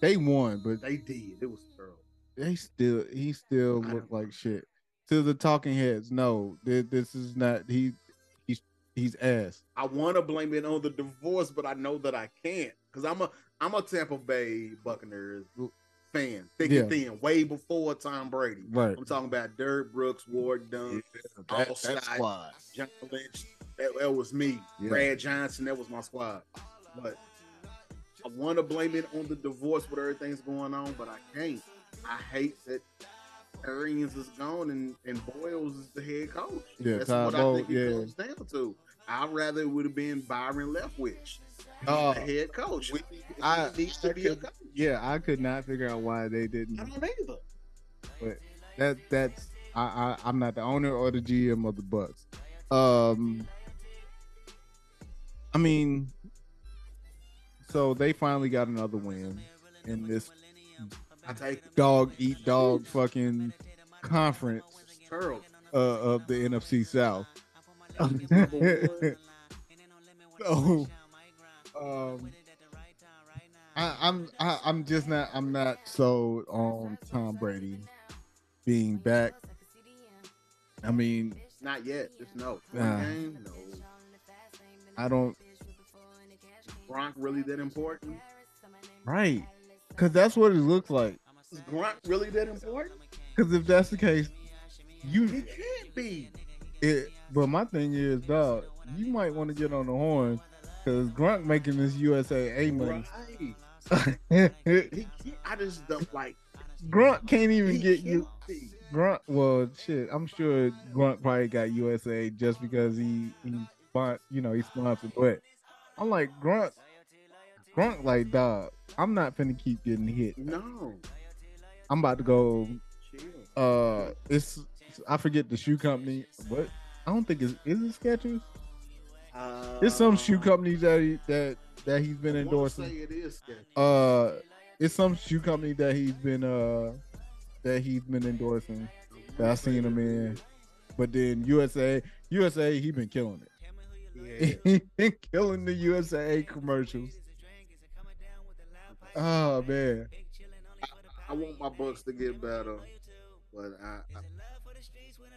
they won, but they did. It was terrible. they still he still looked like shit. To the talking heads, no, this is not he. He's he's ass. I want to blame it on the divorce, but I know that I can't because I'm a I'm a Tampa Bay Buccaneers fan, thick Yeah. and thin, way before Tom Brady. Right. I'm talking about Derrick Brooks, Warrick Dunn, That, All that Scott. squad. John Lynch. That, that was me. Yeah. Brad Johnson. That was my squad. But I want to blame it on the divorce with everything's going on, but I can't. I hate that Arians is gone and, and Bowles is the head coach. Yeah, That's Todd what I Bowles, think it yeah. comes down to. I'd rather it would have been Byron Leftwich, the oh. head coach. we- He I- needs to be a coach. Yeah, I could not figure out why they didn't. I don't either. that that's I, I I'm not the owner or the GM of the Bucs. Um, I mean, so they finally got another win in this I take dog eat dog fucking conference uh, of the NFC South. So, um, I, I'm I, I'm just not I'm not sold on Tom Brady being back. I mean, Not yet. Just no. Nah. Game, no. I don't Gronk really that important? right because that's what it looks like. Is Gronk really that important? Because if that's the case, you He can't be. it. But my thing is, dog, you might want to get on the horn because Gronk making this USAA money. Right. He I just don't like. Gronk can't even get you. Gronk, well, shit. I'm sure Gronk probably got USA just because he he spon- you know, he sponsored. But I'm like Gronk, Gronk, like dog. I'm not finna keep getting hit. No. I'm about to go. Uh, it's I forget the shoe company. What? I don't think it's is it Skechers. Uh, It's some shoe company that he, that that he's been I endorsing. It is sketchy. Uh, it's some shoe company that he's been uh that he's been endorsing. That I seen him in. But then USA, USA, he been killing it. Yeah. he been killing the USA commercials. Oh man, I want my Bucs to get better, but I I,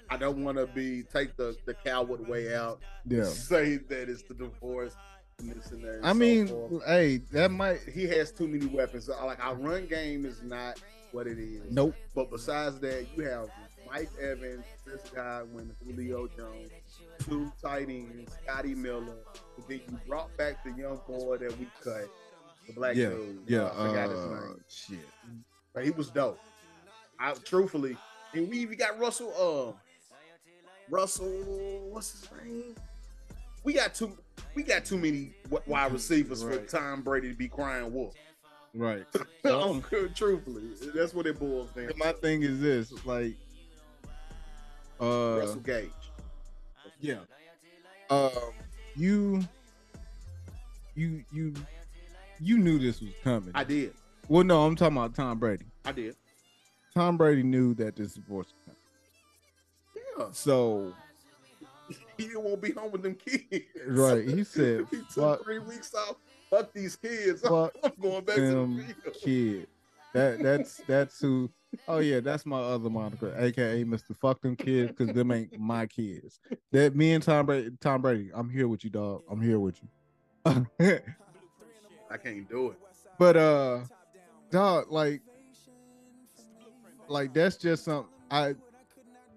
I don't want to be take the the coward way out. yeah. Say that it's the divorce and this and that. and I so mean, forth. hey, that might he has too many weapons. Like our run game is not what it is. nope. But besides that, you have Mike Evans, Chris Godwin, Julio Jones, two tight ends, Scotty Miller. But then you brought back the young boy that we cut, the black Yeah, dude. yeah. I forgot his Uh, name. shit. But he was dope. I truthfully, and we even got Russell. Uh, Russell, what's his name? We got too. We got too many wide receivers Right. for Tom Brady to be crying wolf. Right. Truthfully, that's what it boils down. My thing is this, like, uh, Russell Gage. yeah. Um, you, you, you, you knew this was coming. I did. well, no, I'm talking about Tom Brady. I did. Tom Brady knew that this was Yeah. So He won't be home with them kids. Right, he said, he took "Fuck- three weeks off. Fuck these kids. Fuck I'm going back to the them field. kid. That that's that's who. Oh yeah, that's my other moniker, aka Mister Fuck them kids, because them ain't my kids. That me and Tom Brady. Tom Brady, I'm here with you, dog. I'm here with you. I can't do it. but uh, dog, like, like that's just something I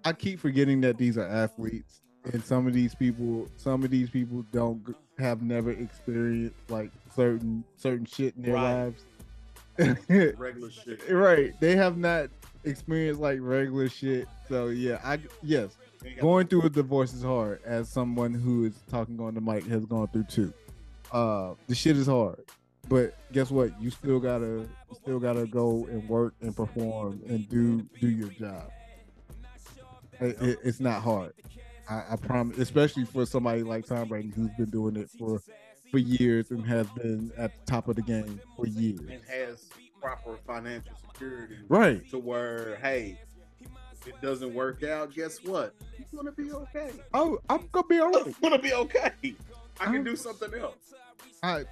I keep forgetting that these are athletes, and some of these people, some of these people don't have never experienced like certain certain shit in their Right. lives. Regular shit. right they have not experienced like regular shit so yeah i yes going through a divorce is hard as someone who is talking on the mic has gone through too uh the shit is hard but guess what you still gotta you still gotta go and work and perform and do do your job It- it- it's not hard I, I promise especially for somebody like tom brady who's been doing it for for years and has been at the top of the game for years and has proper financial security right to where, hey, if it doesn't work out, guess what? You're gonna be okay. oh i'm gonna be all right I'm gonna be okay. I can do something else. I,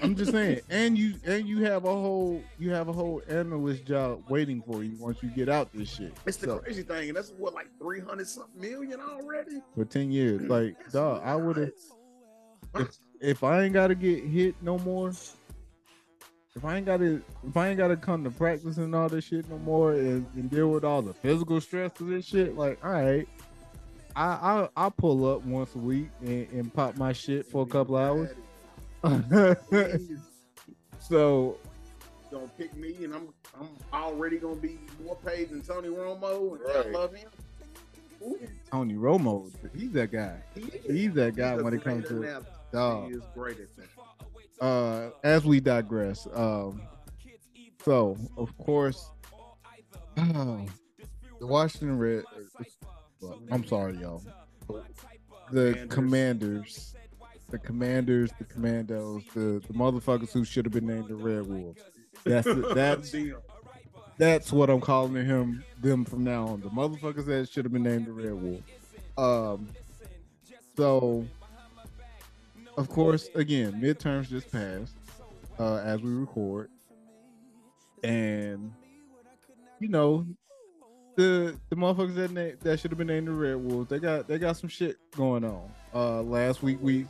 I'm just saying, and you and you have a whole you have a whole analyst job waiting for you once you get out this shit. It's the So, crazy thing, and that's what like three hundred something million already. for ten years, like dog, I would have nuts. if I ain't gotta get hit no more. If I ain't gotta if I ain't gotta come to practice and all this shit no more and, and deal with all the physical stress of this shit, like all right. I I I'll pull up once a week and, and pop my shit for a couple hours. So gonna pick me, and I'm I'm already gonna be more paid than Tony Romo, and Right. I love him. Ooh, Tony Romo, he's that guy. he. He's that guy He's when it comes to dog. He is great at that. uh as we digress um so of course the washington red well, i'm sorry y'all. the commanders. the commanders the commandos the, the motherfuckers who should have been named the red wolves. that's the, that's that's what i'm calling him them from now on. The motherfuckers that should have been named the red wolf um so of course again midterms just passed uh as we record. And you know the the motherfuckers that na- that should have been named the red wolves they got they got some shit going on. Uh last week we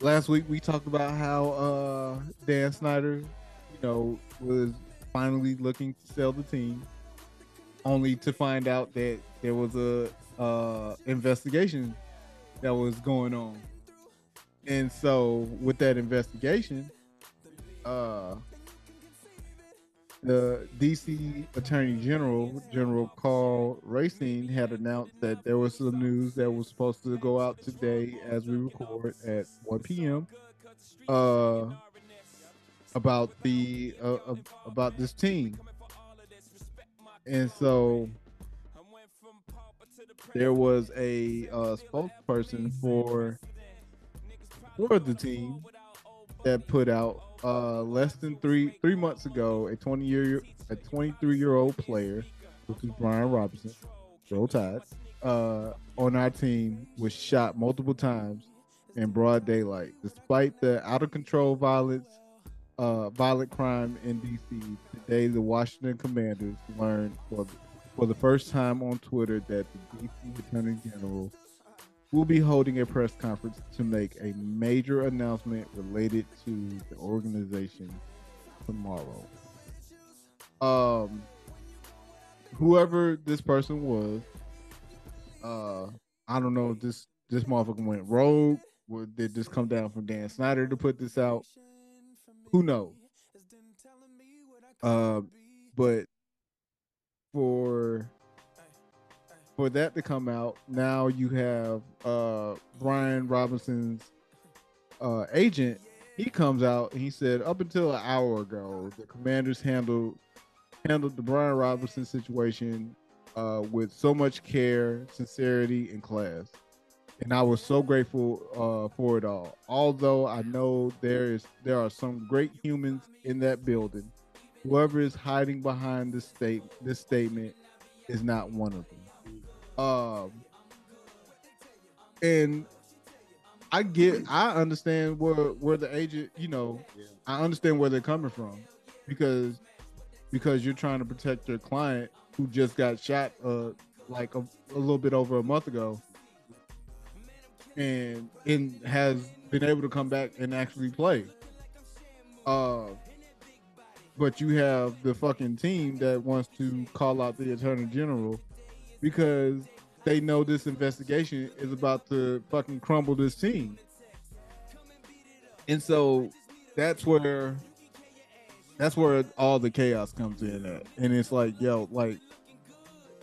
last week we talked about how uh dan snyder you know was finally looking to sell the team only to find out that there was a uh investigation that was going on. And so with that investigation uh the DC Attorney General, General Karl Racine, had announced that there was some news that was supposed to go out today as we record at 1 p.m. Uh, about the uh, uh, about this team, and so there was a uh, spokesperson for for the team that put out uh less than three three months ago a 20 year a 23 year old player which is brian robinson roll tide uh on our team was shot multiple times in broad daylight despite the out of control violence uh violent crime in dc today the washington commanders learned for the, for the first time on twitter that the dc attorney general will be holding a press conference to make a major announcement related to the organization tomorrow. Um, whoever this person was, uh, I don't know if this this motherfucker went rogue. Or did this come down from Dan Snyder to put this out? Who knows? Uh, but for for that to come out, now you have uh Brian Robinson's uh agent. He comes out and he said up until an hour ago, the commanders handled handled the Brian Robinson situation uh with so much care, sincerity, and class. And I was so grateful uh for it all. Although I know there is there are some great humans in that building whoever is hiding behind this state this statement is not one of them. Um, and I get, I understand where where the agent, you know, Yeah. I understand where they're coming from because because you're trying to protect your client who just got shot uh like a, a little bit over a month ago and and has been able to come back and actually play. Uh but you have the fucking team that wants to call out the attorney general because they know this investigation is about to fucking crumble this team. And so that's where that's where all the chaos comes in at. And it's like, yo, like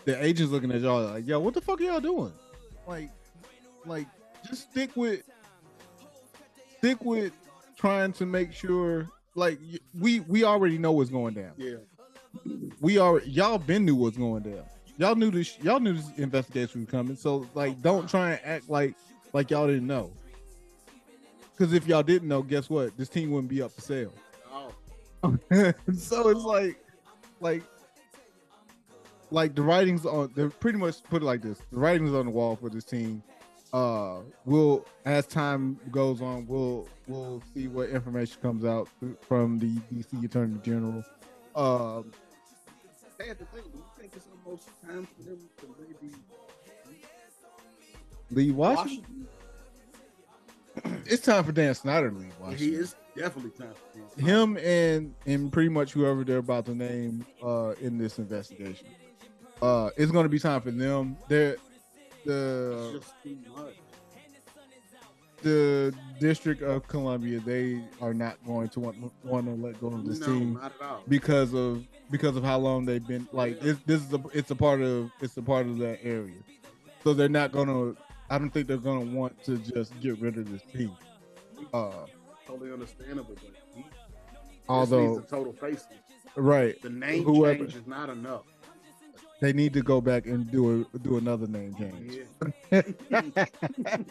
the agents looking at y'all like, yo, what the fuck are y'all doing? Like, like just stick with stick with trying to make sure like we we already know what's going down. Yeah. We are y'all been knew what's going down. Y'all knew this y'all knew this investigation was coming. So like don't try and act like like y'all didn't know. Cause if y'all didn't know, guess what? This team wouldn't be up for sale. Oh, so it's like like like the writings on they're pretty much put it like this the writings on the wall for this team uh will as time goes on we'll we'll see what information comes out from the dc attorney general um sad to think. Do you think it's time for them to maybe leave washington it's time for dan snyder to leave washington he is definitely time for him. him and and pretty much whoever they're about to name uh in this investigation uh it's going to be time for them they're the It's just too much. the district of columbia they are not going to want want to let go of this no, team not at all. because of because of how long they've been like this this is a it's a part of it's a part of that area so they're not gonna i don't think they're gonna want to just get rid of this team uh Totally understandable, but he although needs the total faces. right The name Whoever- change is not enough. They need to go back and do a do another name change Yeah.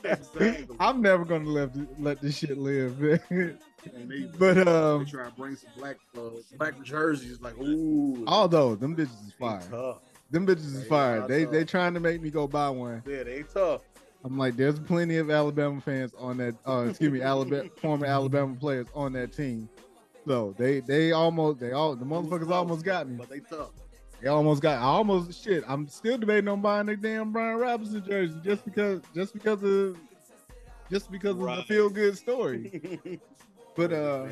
exactly. I'm never gonna let let this shit live. They, but they um, try to bring some black uh, black jerseys. Like, ooh, although them bitches is they fire, tough. them bitches is They fire. They tough. they trying to make me go buy one. Yeah, they tough. I'm like, there's plenty of Alabama fans on that. Uh, excuse me, Alabama former Alabama players on that team. So they they almost they all the motherfuckers almost got me. but they tough. They almost got. I almost shit. I'm still debating on buying the damn Brian Robinson jersey just because just because of just because of the feel good story. But uh.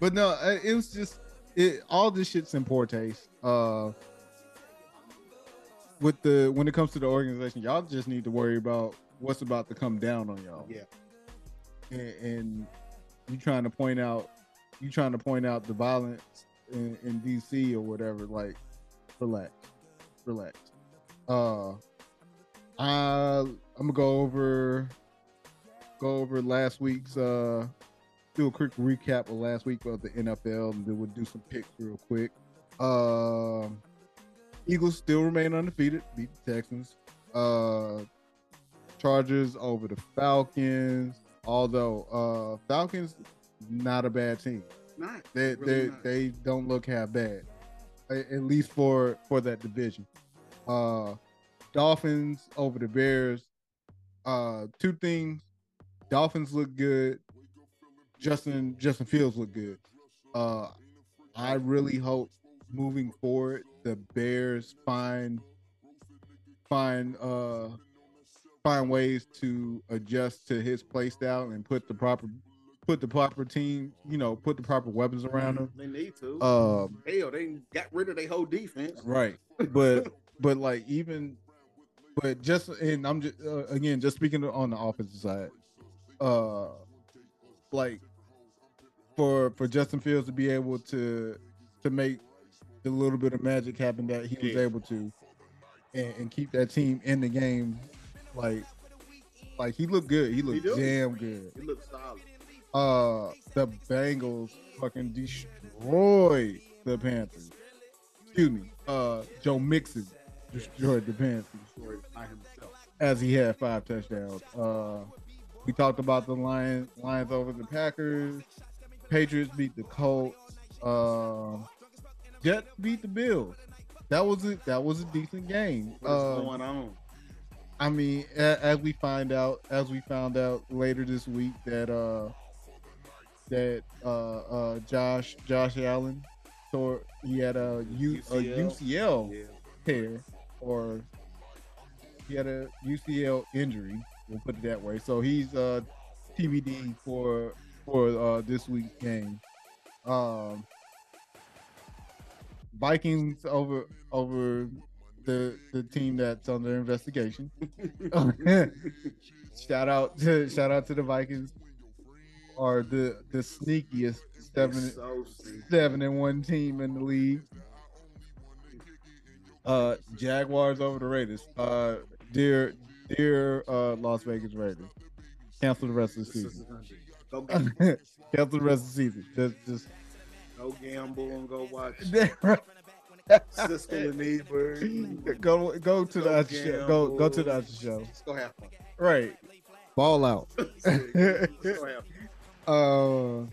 But no, uh, it was just it. All this shit's in poor taste. Uh, with the when it comes to the organization, y'all just need to worry about what's about to come down on y'all. Yeah. and, and you trying to point out, you trying to point out the violence in, in DC or whatever. Like, relax, relax. Uh, I I'm gonna go over go over last week's uh do a quick recap of last week of the NFL, and then we'll do some picks real quick. Um, Eagles still remain undefeated, beat the Texans. Uh, Chargers over the Falcons. Although uh, Falcons not a bad team. Not. They Really they not. they don't look half bad, at least for for that division. Uh, Dolphins over the Bears. Uh, two things. Dolphins look good. Justin Justin Fields look good. Uh, I really hope moving forward the Bears find find uh find ways to adjust to his play style and put the proper put the proper team, you know, put the proper weapons around them. They need to. Um, Hell, they got rid of their whole defense. right, but but like even, but just and I'm just uh, again just speaking on the offensive side, uh, like for for Justin Fields to be able to to make the little bit of magic happen that he was Yeah. able to, and, and keep that team in the game, like like he looked good. He looked do. damn good. He looked solid. Uh the Bengals fucking destroyed the Panthers. Excuse me. Uh Joe Mixon destroyed the Panthers by himself. as he had five touchdowns. Uh we talked about the Lions Lions over the Packers. Patriots beat the Colts. Uh, Jets beat the Bills. That was it. that was a decent game. What's Uh, going on? I mean, a, as we find out, as we found out later this week that uh that uh uh Josh Josh Allen tore he had a U, a UCL. UCL Yeah. tear or he had a UCL injury. We'll put it that way. So he's uh TBD for for uh this week's game. Um Vikings over over the the team that's under investigation. shout out to shout out to the Vikings are the the sneakiest seven so seven and one team in the league. Uh, Jaguars over the Raiders. Uh, dear, dear, uh, Las Vegas Raiders. Cancel the rest of the season. Cancel the rest of the season. Just, just. go gamble and go watch Go, Siskel and Ebert. go, go to the Go after show. Go, go to the gamble. after show. Just go have fun. Right. Ball out. Just go have fun. Uh,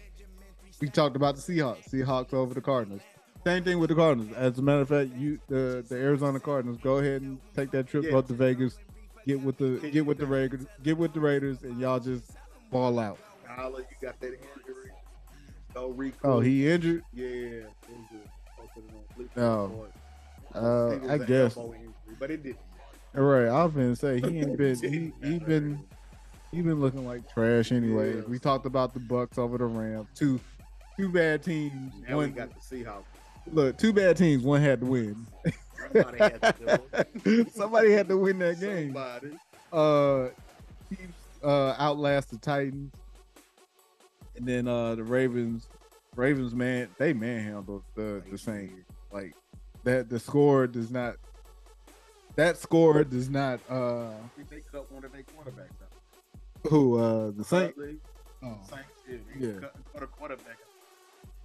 we talked about the Seahawks. Seahawks over the Cardinals. Same thing with the Cardinals. As a matter of fact, you the the Arizona Cardinals go ahead and take that trip Yeah. go to Vegas, get with the get with the? Raiders, get with the Raiders, and y'all just ball out. Kyler, you got that injury. Go recoup. Oh, he injured. Yeah. injured. Posted it on Fleet. Report. Uh, Think it was I guess. injury, but it did. All right, I was gonna say he ain't been he he been he been looking like trash anyway. Yeah. We talked about the Bucs over the Rams. Two two bad teams. Now one we got the Seahawks. look, two bad teams. One had to win. Somebody had to. Somebody had to win that game. Somebody. uh Chiefs uh outlast the Titans. And then uh the Ravens Ravens man they manhandled the the Saints. Like that the score does not that score does not uh I think they cut one of their quarterbacks. Who uh the Saints oh, Saints. Yeah. Yeah. Cut, cut a quarterback.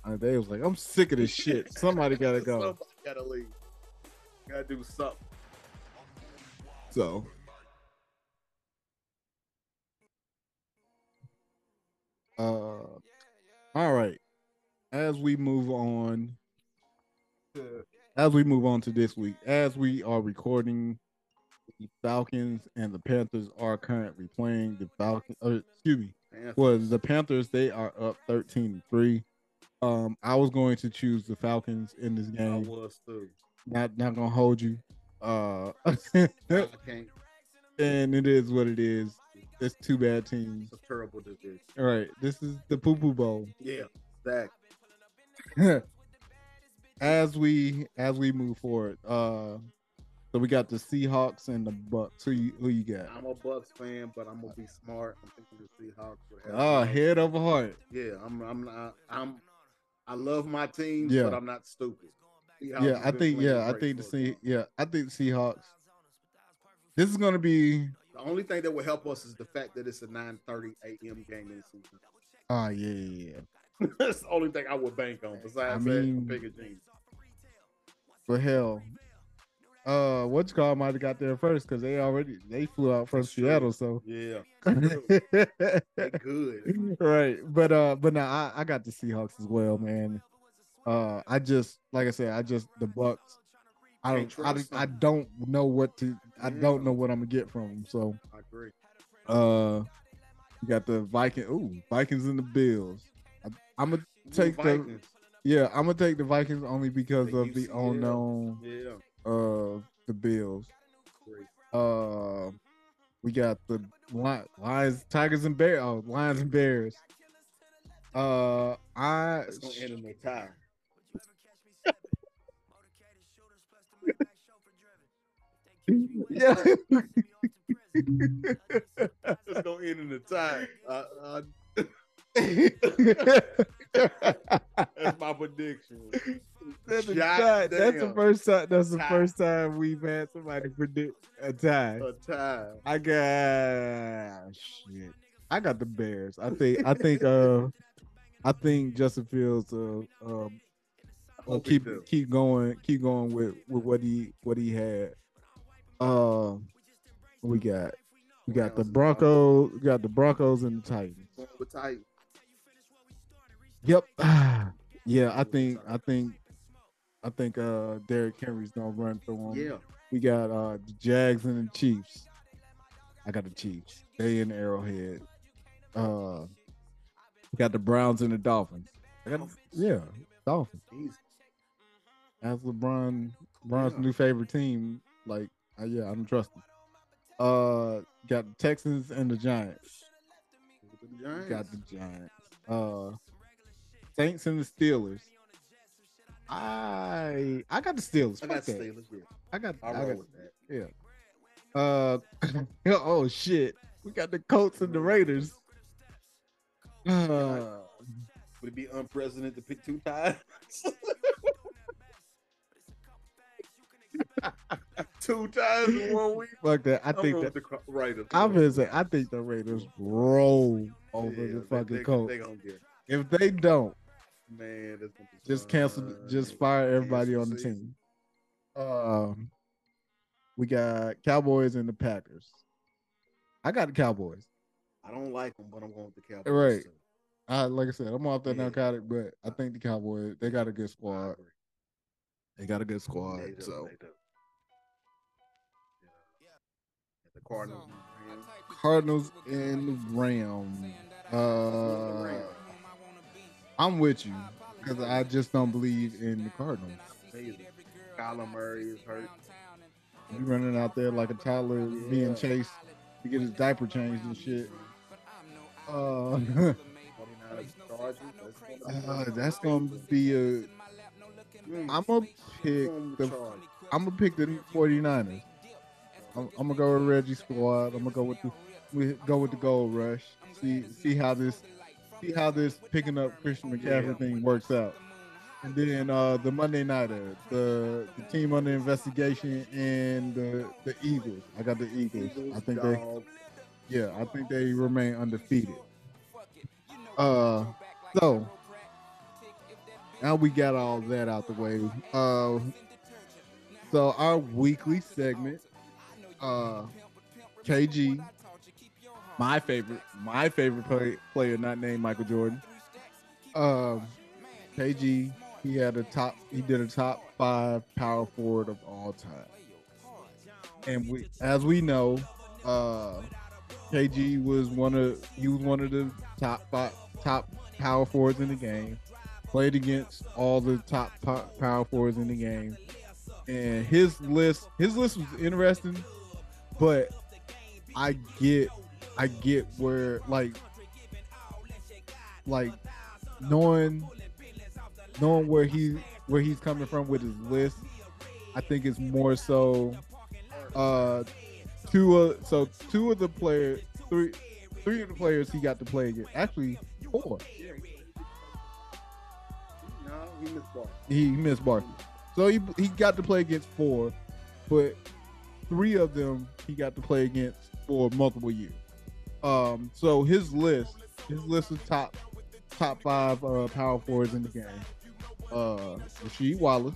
uh, they was like I'm sick of this shit. Somebody gotta go. Somebody gotta leave. Gotta do something. So uh all right. As we move on as we move on to this week, as we are recording the Falcons and the Panthers are currently playing the Falcons uh, excuse me. Was the Panthers they are up 13 3. Um I was going to choose the Falcons in this I game. was too. Not not gonna hold you. Uh I and it is what it is. It's two bad teams. It's a terrible division. All right, this is the Poo Poo Bowl. Yeah. Exactly. as we as we move forward, uh, so we got the Seahawks and the Bucs. Who you who you got? I'm a Bucs fan, but I'm gonna be smart. I'm thinking the Seahawks. Oh, head over heart. Yeah, I'm. I'm not. I'm. I love my team, Yeah. but I'm not stupid. Seahawks Yeah, I think yeah, I think the. Se- yeah, I think the Seahawks. This is gonna be The only thing that will help us is the fact that it's a 9:30 a.m. game in the season. oh yeah, yeah, yeah. That's the only thing I would bank on. Besides I that, mean- I'm bigger jeans. But hell, uh, what you call might have got there first because they already they flew out from That's true. Seattle, so. Yeah, good. right but uh but now I, I got the seahawks as well man uh i just like i said i just the bucs i don't I, I don't know what to i Yeah. don't know what i'm gonna get from them so I agree. uh you got the viking ooh vikings and the bills I, i'm gonna Ooh, take the yeah i'm gonna take the vikings only because The of the unknown Yeah, of the bills uh we got the lions tigers and bears oh lions and bears uh i It's gonna end in a tie. yeah It's gonna end in a tie. Uh, uh, that's my prediction. That's, the tie- that's the first time that's the Tie. first time we've had somebody predict a tie A tie. i got shit i got the bears i think i think uh i think justin fields uh um I Well, hope he keep keep going, keep going with with what he what he had. Uh, we got we got the Broncos, we got the Broncos and the Titans. Going Titans. Yep, Yeah, I think I think I think uh Derrick Henry's gonna run through him. Yeah. We got uh the Jags and the Chiefs. I got the Chiefs. They in Arrowhead. Uh we got the Browns and the Dolphins. I got, yeah, Dolphins. He's That's LeBron LeBron's Yeah. new favorite team. Like, uh, yeah, I don't trust him. Uh got the Texans and the Giants. the Giants. Got the Giants. Uh Saints and the Steelers. I I got the Steelers. I got the Steelers. Yeah. I got I got with that. yeah. Uh oh shit. We got the Colts and the Raiders. Uh, Would it be unprecedented to pick two times? two times in one week. fuck that. I I'm think that the Raiders. I'm gonna say I think the Raiders roll over Yeah, the fucking they, Colts. They If they don't, man. That's gonna be just cancel just fire everybody on the team. Um we got Cowboys and the Packers. I got the Cowboys. I don't like them, but I'm going with the Cowboys. Right. too. I like I said, I'm off that Yeah. narcotic, but I think the Cowboys they got a good squad. They got a good squad. Do, so. Yeah. The Cardinals. Cardinals and the Rams. Uh, I'm with you because I just don't believe in the Cardinals. Kyler Murray is hurt. You running out there like a toddler being chased to get his diaper changed and shit. Uh, 49ers, Chargers. That's uh, that's gonna be a. I'm gonna pick the the. I'm gonna pick the 49ers. I'm, I'm gonna go with Reggie squad. I'm gonna go with the. We go with the gold rush. See see how this. See how this picking up Christian McCaffrey thing works out. And then uh, the Monday nighter, the the team under investigation and the the Eagles. I got the. Eagles, I think they yeah, I think they remain undefeated. Uh, so now we got all that out the way. Uh, so our weekly segment, uh, KG, my favorite, my favorite play, player, not named Michael Jordan. Um, KG, he had a top, he did a top five power forward of all time. And we, as we know, uh, KG was one of he was one of the top five, top power forwards in the game. Played against all the top power forwards in the game, and his list his list was interesting, but I get I get where like like knowing knowing where he where he's coming from with his list. I think it's more so uh two of so two of the players three three of the players he got to play against actually four No, he missed ball. he missed Barkley so he he got to play against four but three of them he got to play against for multiple years um so his list his list of top top five uh power forwards in the game uh Rasheed Wallace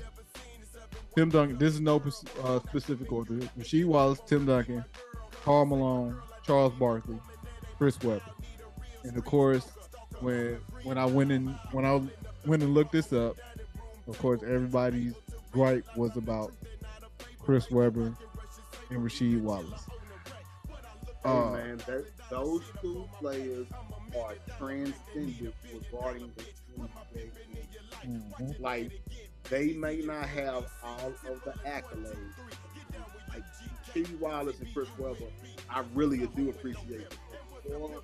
Tim Duncan this is no uh, specific order Rasheed Wallace Tim Duncan Karl Malone, Charles Barkley, Chris Webber. And of course, when when I went in when I went and looked this up, of course everybody's gripe was about Chris Webber and Rasheed Wallace. Hey, Uh, man, that, those two players are transcendent regarding the NBA. mhm. Like, they may not have all of the accolades. Like T. Wallace and Chris Webber, I really do appreciate it. Before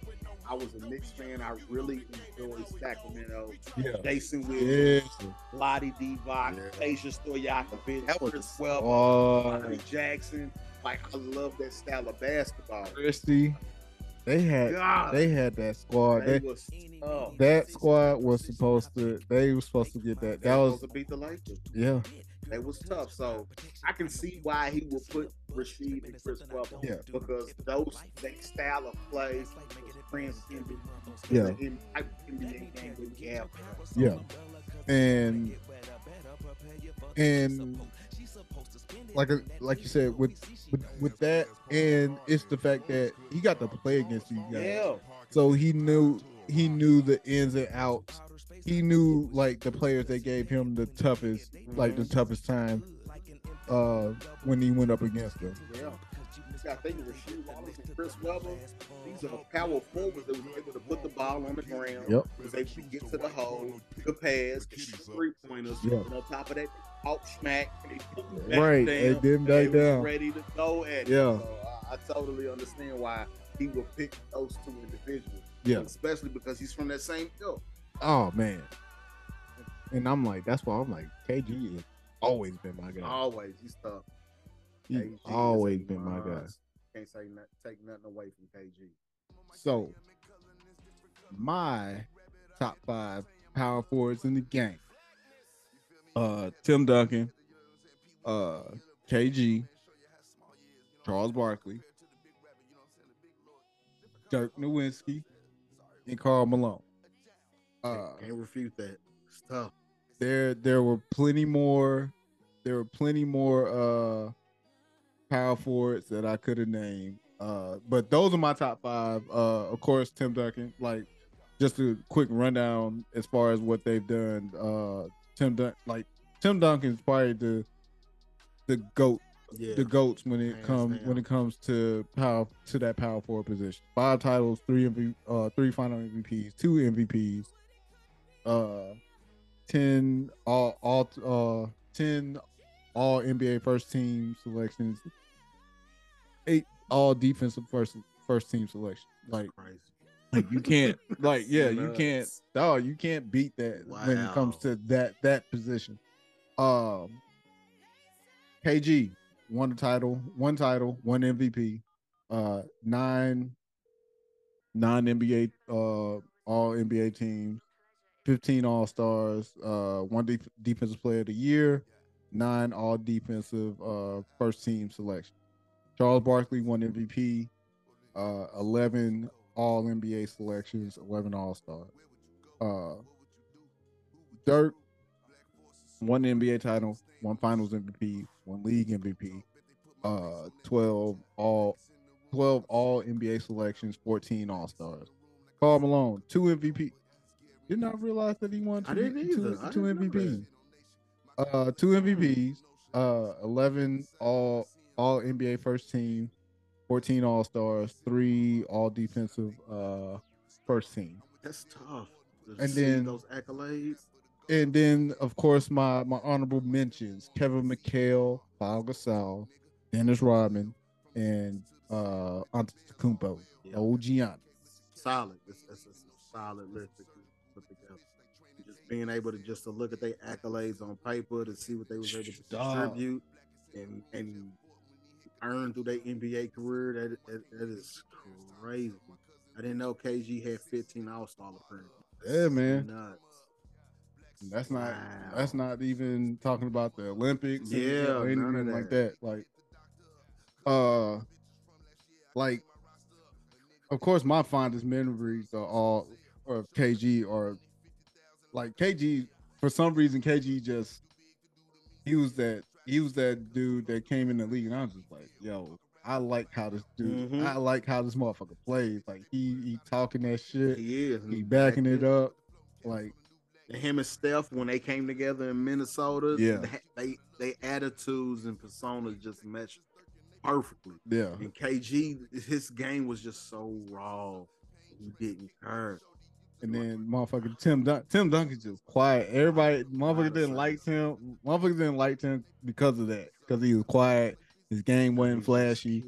I was a Knicks fan. I really enjoyed Sacramento. Yeah. Jason Williams, Yeah. Vlade Divac, Yeah. Peja Stojakovic, Chris Webber, Jackson. Like I love that style of basketball. Christie. They had God, they had that squad. they They, was that squad was supposed to. They were supposed to get that. That was supposed to beat the Lakers. yeah. They was tough. So I can see why he would put Rasheed and Chris Webber. Yeah. Because those that style of play transcended. Yeah. In the type of NBA game we have. Yeah. And and like a, like you said with, with with that and it's the fact that he got to play against you guys. Yeah. So he knew he knew the ins and outs he knew like the players that gave him the toughest, like the toughest time uh when he went up against them. Yeah. You got to think of Rasheed Wallace and Chris Webber. These are power forwards that was able to put the ball on the ground. Yep. Was able to get to the hole, the pass, shoot three pointers. Yeah. And on top of that, out smack. They put back Right, down, they didn't and back they down. Ready to go at it. Yeah. So I, I totally understand why he would pick those two individuals. Yeah. Especially because he's from that same ilk. Oh man. And I'm like, that's why I'm like, KG has always been my guy. Always, he's tough. He's KG always been my guy. Can't say not, take nothing away from KG. So my top five power forwards in the game. Uh Tim Duncan, uh KG, Charles Barkley, Dirk Nowitzki, and Karl Malone. Uh Can't refute that. It's tough. there there were plenty more there were plenty more uh power forwards that I could have named. Uh but those are my top five. Uh of course Tim Duncan, like just a quick rundown as far as what they've done. Uh Tim Dun like Tim Duncan's probably the the GOAT Yeah. the goats when it comes when it comes to power to that power forward position. Five titles, three MV, uh three final MVPs, two MVPs, uh ten all all uh ten all NBA first team selections, eight all defensive first first team selections. Like crazy. Like you can't like yeah you can't oh you can't beat that when it comes to that that position. Um kg won the title one title one mvp uh nine nine nba uh all nba teams 15 all stars uh one def- defensive player of the year nine all defensive uh first team selection. Charles barkley won mvp uh 11 all NBA selections, 11 All Stars. Uh, Dirk, one NBA title, one Finals MVP, one League MVP, uh, 12 all 12 all NBA selections, 14 All Stars. Karl Malone, two MVP. Did not realize that he won two, I didn't two- either. I two didn't know MVPs. Uh, two MVPs, uh, 11 all all NBA first team, 14 all stars, three all defensive uh first team. That's tough. To And then- those accolades. And then of course my my honorable mentions, Kevin McHale, Pau Gasol, Dennis Rodman, and uh Antetokounmpo, Yeah. OG Giannis. solid. It's, it's, it's a solid list that you put together. Just being able to just to look at their accolades on paper to see what they was able to Dog. contribute and and earn through their NBA career. That, that that is crazy. I didn't know KG had 15 All Star appearances. Yeah, man. Nuts. That's not Wow. that's not even talking about the Olympics, Yeah, or anything like that. Like, uh, like, of course, my fondest memories are all of KG or like KG. For some reason, KG just was that he was that dude that came in the league, and I was just like, yo. I like how this dude. Mhm. I like how this motherfucker plays. Like he, he talking that shit. He is. He backing it up. Like him and Steph, when they came together in Minnesota, Yeah. they they attitudes and personas just meshed perfectly. yeah, And KG, his game was just so raw. He didn't care. And then motherfucker Tim Dun- Tim Duncan's just quiet. Everybody motherfucker didn't like him. Motherfucker didn't like him because of that. Because he was quiet. His game wasn't flashy.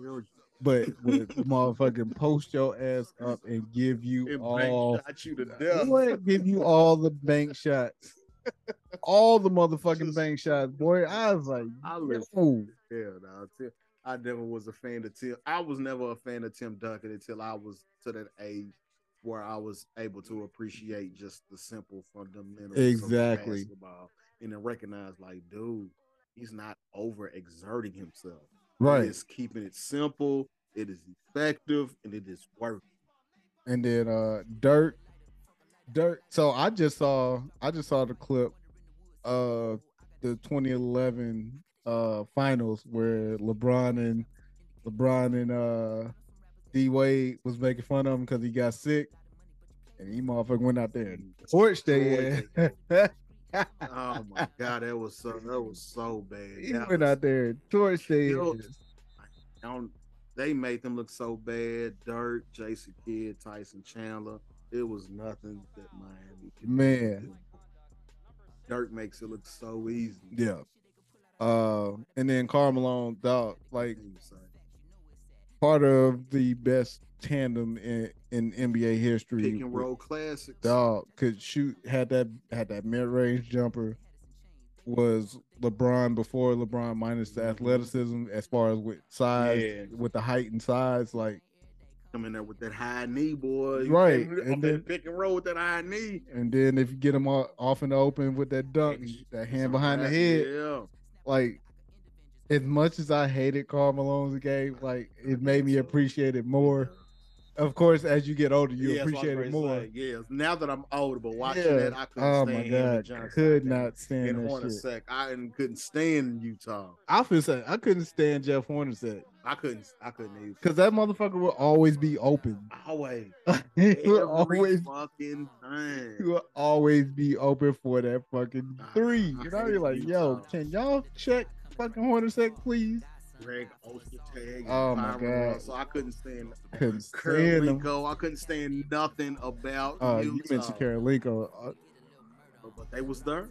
But would motherfucking post your ass up and give you And all shot you to death. what give you all the bank shots. All the motherfucking Just- bank shots, boy. I was like, I listen. yo. Yeah, no, Tim, I never was a fan of Tim. I was never a fan of Tim Duncan until I was to that age where I was able to appreciate just the simple fundamentals Exactly. of basketball and then recognize, like, dude, he's not over exerting himself. right. He is keeping it simple. It is effective and it is working. and then uh dirk dirk so i just saw i just saw the clip of the 2011 uh finals where lebron and lebron and uh d wade was making fun of him because he got sick And he motherfucker went out there and torched their ass. Oh my god, that was so that was so bad. he That went was- out there and torched their ass. Don't- they made them look so bad. Dirk, Jason Kidd, Tyson Chandler. It was nothing that Miami could Man. Dirk makes it look so easy. Yeah. Uh, and then Karl Malone, dog, like part of the best tandem in, in NBA history. Pick and roll classics. Dog could shoot, had that had that mid range jumper. Was LeBron before LeBron minus the mm-hmm. athleticism as far as with size, Yeah. with the height and size, like Come in there with that high knee, boy. Right, came and then- pick and roll with that high knee. and then if you get him off in the open with that dunk, that hand behind the head, Yeah. like as much as I hated Karl Malone's game, like it made me appreciate it more. Of course, as you get older, you Yeah, that's what I appreciate it more. say. Yeah, now that I'm older, but watching Yeah. that, I couldn't Oh stand my god, Johnson could not stand shit. Hornacek. I couldn't stand Utah. I feel say I couldn't stand Jeff Hornacek I couldn't. I couldn't even. because that motherfucker will always be open. Always, he every will always fucking time. he will always be open for that fucking three. Ah, I You know, you're like, yo, can y'all check fucking Hornacek, please? Greg Ostertag. Oh, my Bryon God. Russell. I couldn't stand Couldn't stand him. I couldn't stand nothing about Uh, you mentioned Kirilenko. Uh, but they was there.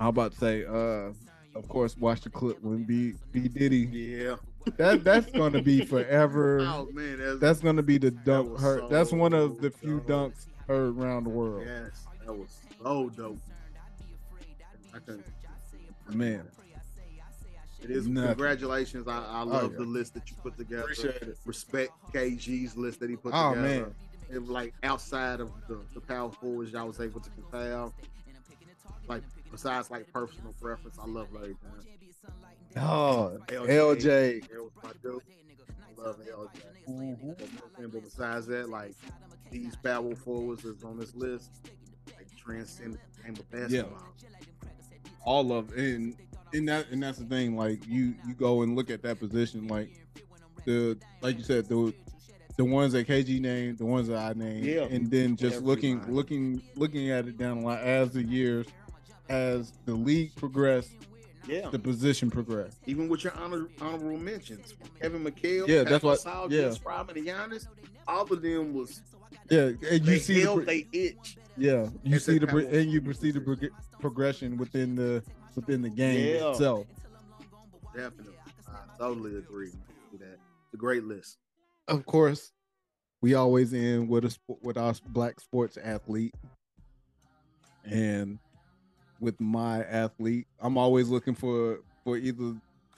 I'm about to say, uh, of course, watch the clip when B B Diddy. Yeah. That that's gonna be forever. Oh man, that's, That's gonna be the dunk. was Her, that's one of the few dope. dunks heard around the world. yes, that was so dope. I couldn't. Man, It is Nothing. congratulations. I, I love yeah. the list that you put together. appreciate it. Respect KG's list that he put Oh, together. man. It like outside of the, the power forwards, y'all was able to compare. Like besides like personal preference, I love Larry Johnson. Oh, LJ. LJ. That was my dude. I love LJ. Mm-hmm. But, besides that, like these power forwards that's on this list, like transcend the game of basketball. all of and and that and that's the thing. Like you you go and look at that position, like the like you said the the ones that KG named, the ones that I named, Yeah. and then just looking Everybody. looking looking at it down the line as the years, as the league progressed, Yeah. the position progressed. Even with your honor, honorable mentions, Kevin McHale, Yeah, that's what- Gasol, yeah. Rodman, and Giannis, all of them was Yeah, and you see the held pro- they itch. yeah you see the pro- kind of- and you see the prog- progression within the within the game Yeah. itself. Definitely, I totally agree with that. It's a great list. of course, we always end with a with our black sports athlete, and with my athlete, I'm always looking for for either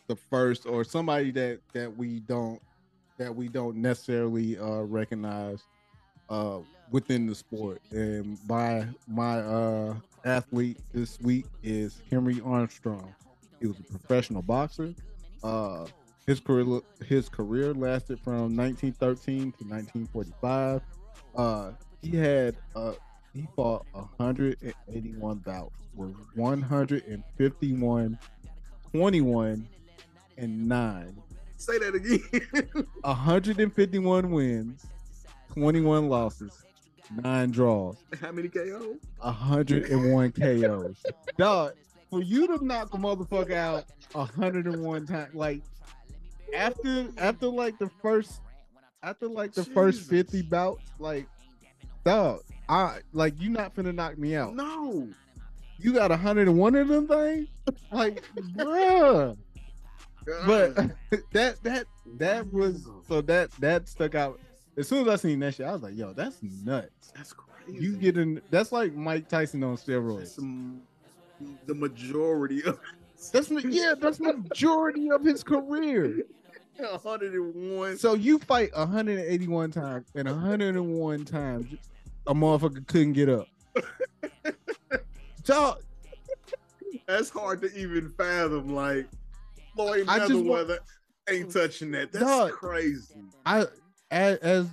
the first or somebody that that we don't that we don't necessarily uh, recognize uh, within the sport. And by my uh, athlete this week is Henry Armstrong. He was a professional boxer. Uh, his career his career lasted from 1913 to 1945. Uh, he had uh, he fought 181 bouts with 151, 21, and nine. Say that again. 151 wins, 21 losses, nine draws, How many KO? 101 KOs. Dog, for you to knock a motherfucker out 101 times, like after after like the first after like the first 50 bouts, like dog, I like you not finna knock me out. No. You got 101 of them things? Like, bruh. But that that that was so that that stuck out. As soon as I seen that shit, I was like, yo, that's nuts. that's crazy. You getting that's like Mike Tyson on steroids. some, the majority of That's yeah, that's majority of his career. 101. So you fight 181 times, and 101 times a motherfucker couldn't get up. Dog, That's hard to even fathom. Like Floyd I just wa- Mayweather ain't touching that. That's Dog. crazy. I as, as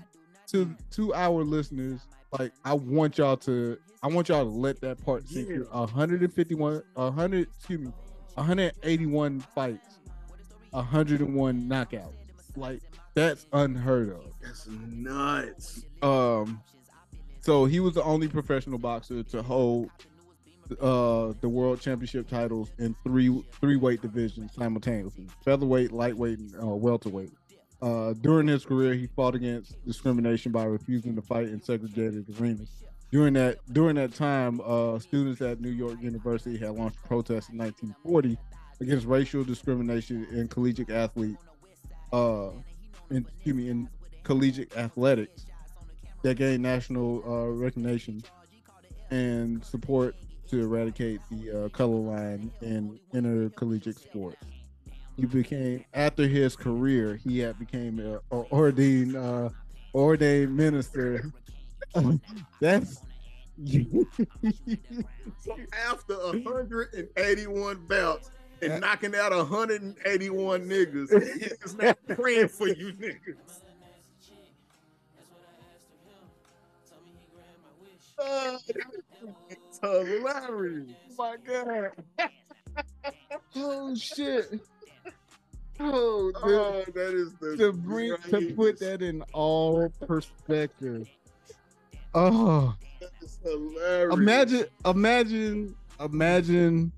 to to our listeners, like I want y'all to I want y'all to let that part sink in. 151 100 excuse me 181 fights 101 knockouts like that's unheard of That's nuts. um So he was the only professional boxer to hold uh the world championship titles in three three weight divisions simultaneously: featherweight, lightweight, and uh, welterweight. Uh, during his career, he fought against discrimination by refusing to fight in segregated arenas. During that during that time, uh, students at New York University had launched protests in 1940 against racial discrimination in collegiate athlete, uh, in, excuse me, in collegiate athletics that gained national uh, recognition and support to eradicate the uh, color line in intercollegiate sports. He became after his career, he had became a, a ordained uh, ordained minister. That's after 181 belts and knocking out 181 niggas, he's not praying for you niggas. Oh, that's hilarious. my god. oh shit. Oh, oh, dude. Oh, that is the to bring to put that in all perspective. Oh, That is hilarious. imagine, imagine, imagine,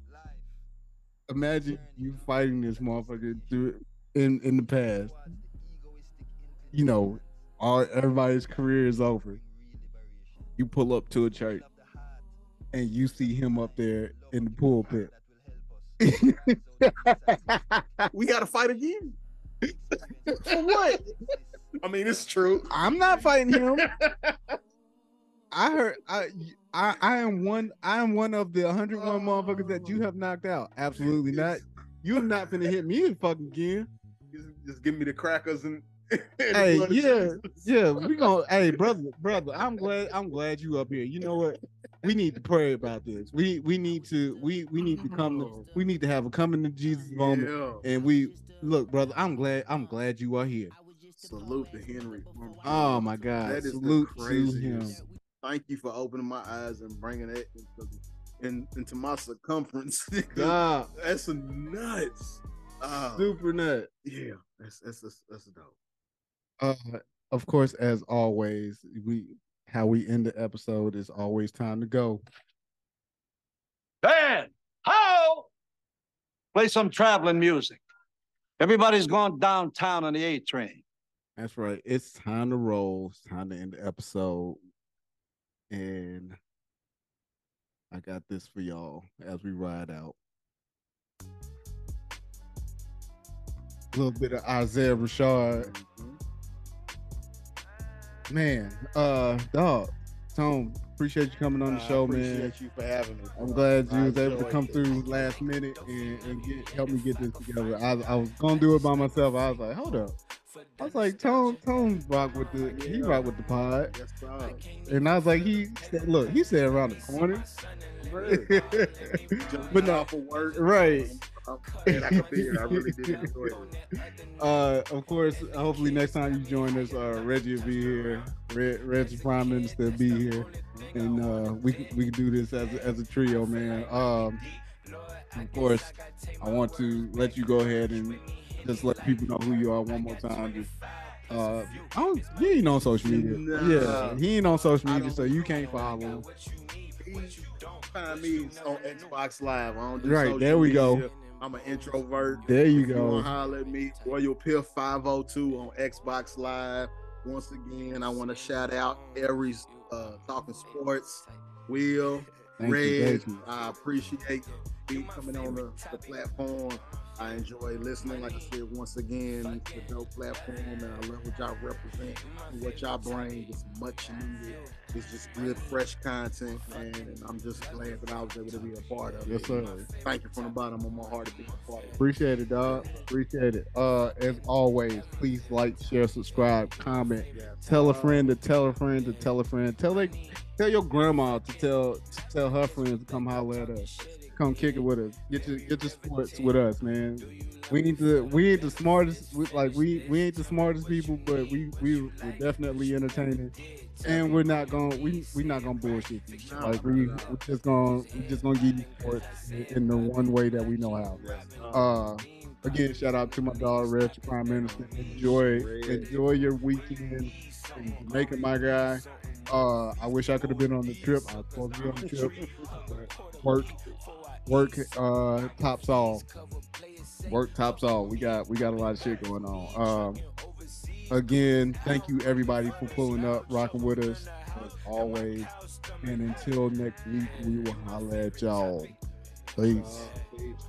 imagine you fighting this motherfucker through in in the past. You know, all everybody's career is over. You pull up to a church, and you see him up there in the pulpit. we got to fight again. For what? I mean, it's true. I'm not fighting him. I heard I I I am one I am one of the 101 motherfuckers that you have knocked out. Absolutely not. You're not gonna hit me fucking again. Just, just give me the crackers and. and Hey, yeah, yeah, we gonna hey brother, brother. I'm glad I'm glad you up here. You know what? We need to pray about this. We we need to we we need to come to, we need to have a coming to Jesus moment. Yeah. And we look, brother, I'm glad I'm glad you are here. Salute to Henry. Oh my god. That is the Salute to him. Thank you for opening my eyes and bringing it into, in, into my circumference. God, that's nuts. Oh, super nut. yeah, that's that's that's, that's dope. Uh, of course, as always, we how we end the episode is always time to go. Band, how? Play some traveling music. Everybody's gone downtown on the A train. That's right. It's time to roll. It's time to end the episode. And I got this for y'all as we ride out. A little bit of Isaiah Rashad. Mm-hmm. Man, uh dog. Tom, appreciate you coming on the show, appreciate man. you for having me. I'm glad you I was able to come this. through last minute and, and get help me get this together. I, I was gonna do it by myself. I was like, hold up. I was like, Tone, Tone rock with the he rock with the pod. And I was like, he said, look, he said around the corner. But not for work. right. I'm I could be here. I really did enjoy it. Uh, of course, hopefully next time you join us, uh, Reggie will be here. Reg, Reggie Prime Minister will be here, and uh, we can- we can do this as a, as a trio, man. Um, of course, I want to let you go ahead and just let people know who you are one more time. Just, uh, I don't, he ain't on social media. Nah. Yeah, he ain't on social media, so you can't follow him. Don't find me on Xbox Live. I don't do Right, social there we go. I'm an introvert. There you If you go. to holler at me, Royal Pill 502 on Xbox Live. Once again, I want to shout out Aries uh, Talking Sports, Will, Thank Red. thank you. I appreciate you coming on the, the platform. I enjoy listening. Like I said, once again, a dope platform, and I love what y'all represent and what y'all bring. It's much needed. It's just good, fresh content, and I'm just glad that I was able to be a part of Yes, it. sir. Thank you from the bottom of my heart to be a part of it. Appreciate it, dog. Appreciate it. Uh, as always, please like, share, subscribe, comment. Tell a friend to tell a friend to tell a friend. Tell they, tell your grandma to tell to tell her friends to come holler at us. Come kick it with us. Get your get your sports with us, man. We need to. We ain't the smartest. We, like we we ain't the smartest people, but we we we're definitely entertaining, and we're not gonna we we not gonna bullshit you. Like we we just gonna we just gonna give you sports in, the one way that we know how. Uh, again, shout out to my dog, Reg, Prime Minister. Enjoy, enjoy your weekend in Jamaica, my guy. Uh, I wish I could have been on the trip. I was supposed to be on the trip. work, work, uh, tops all. Work tops all. We got we got a lot of shit going on. Um, again, thank you everybody for pulling up, rocking with us as always. And until next week, we will holla at y'all. Peace. Peace.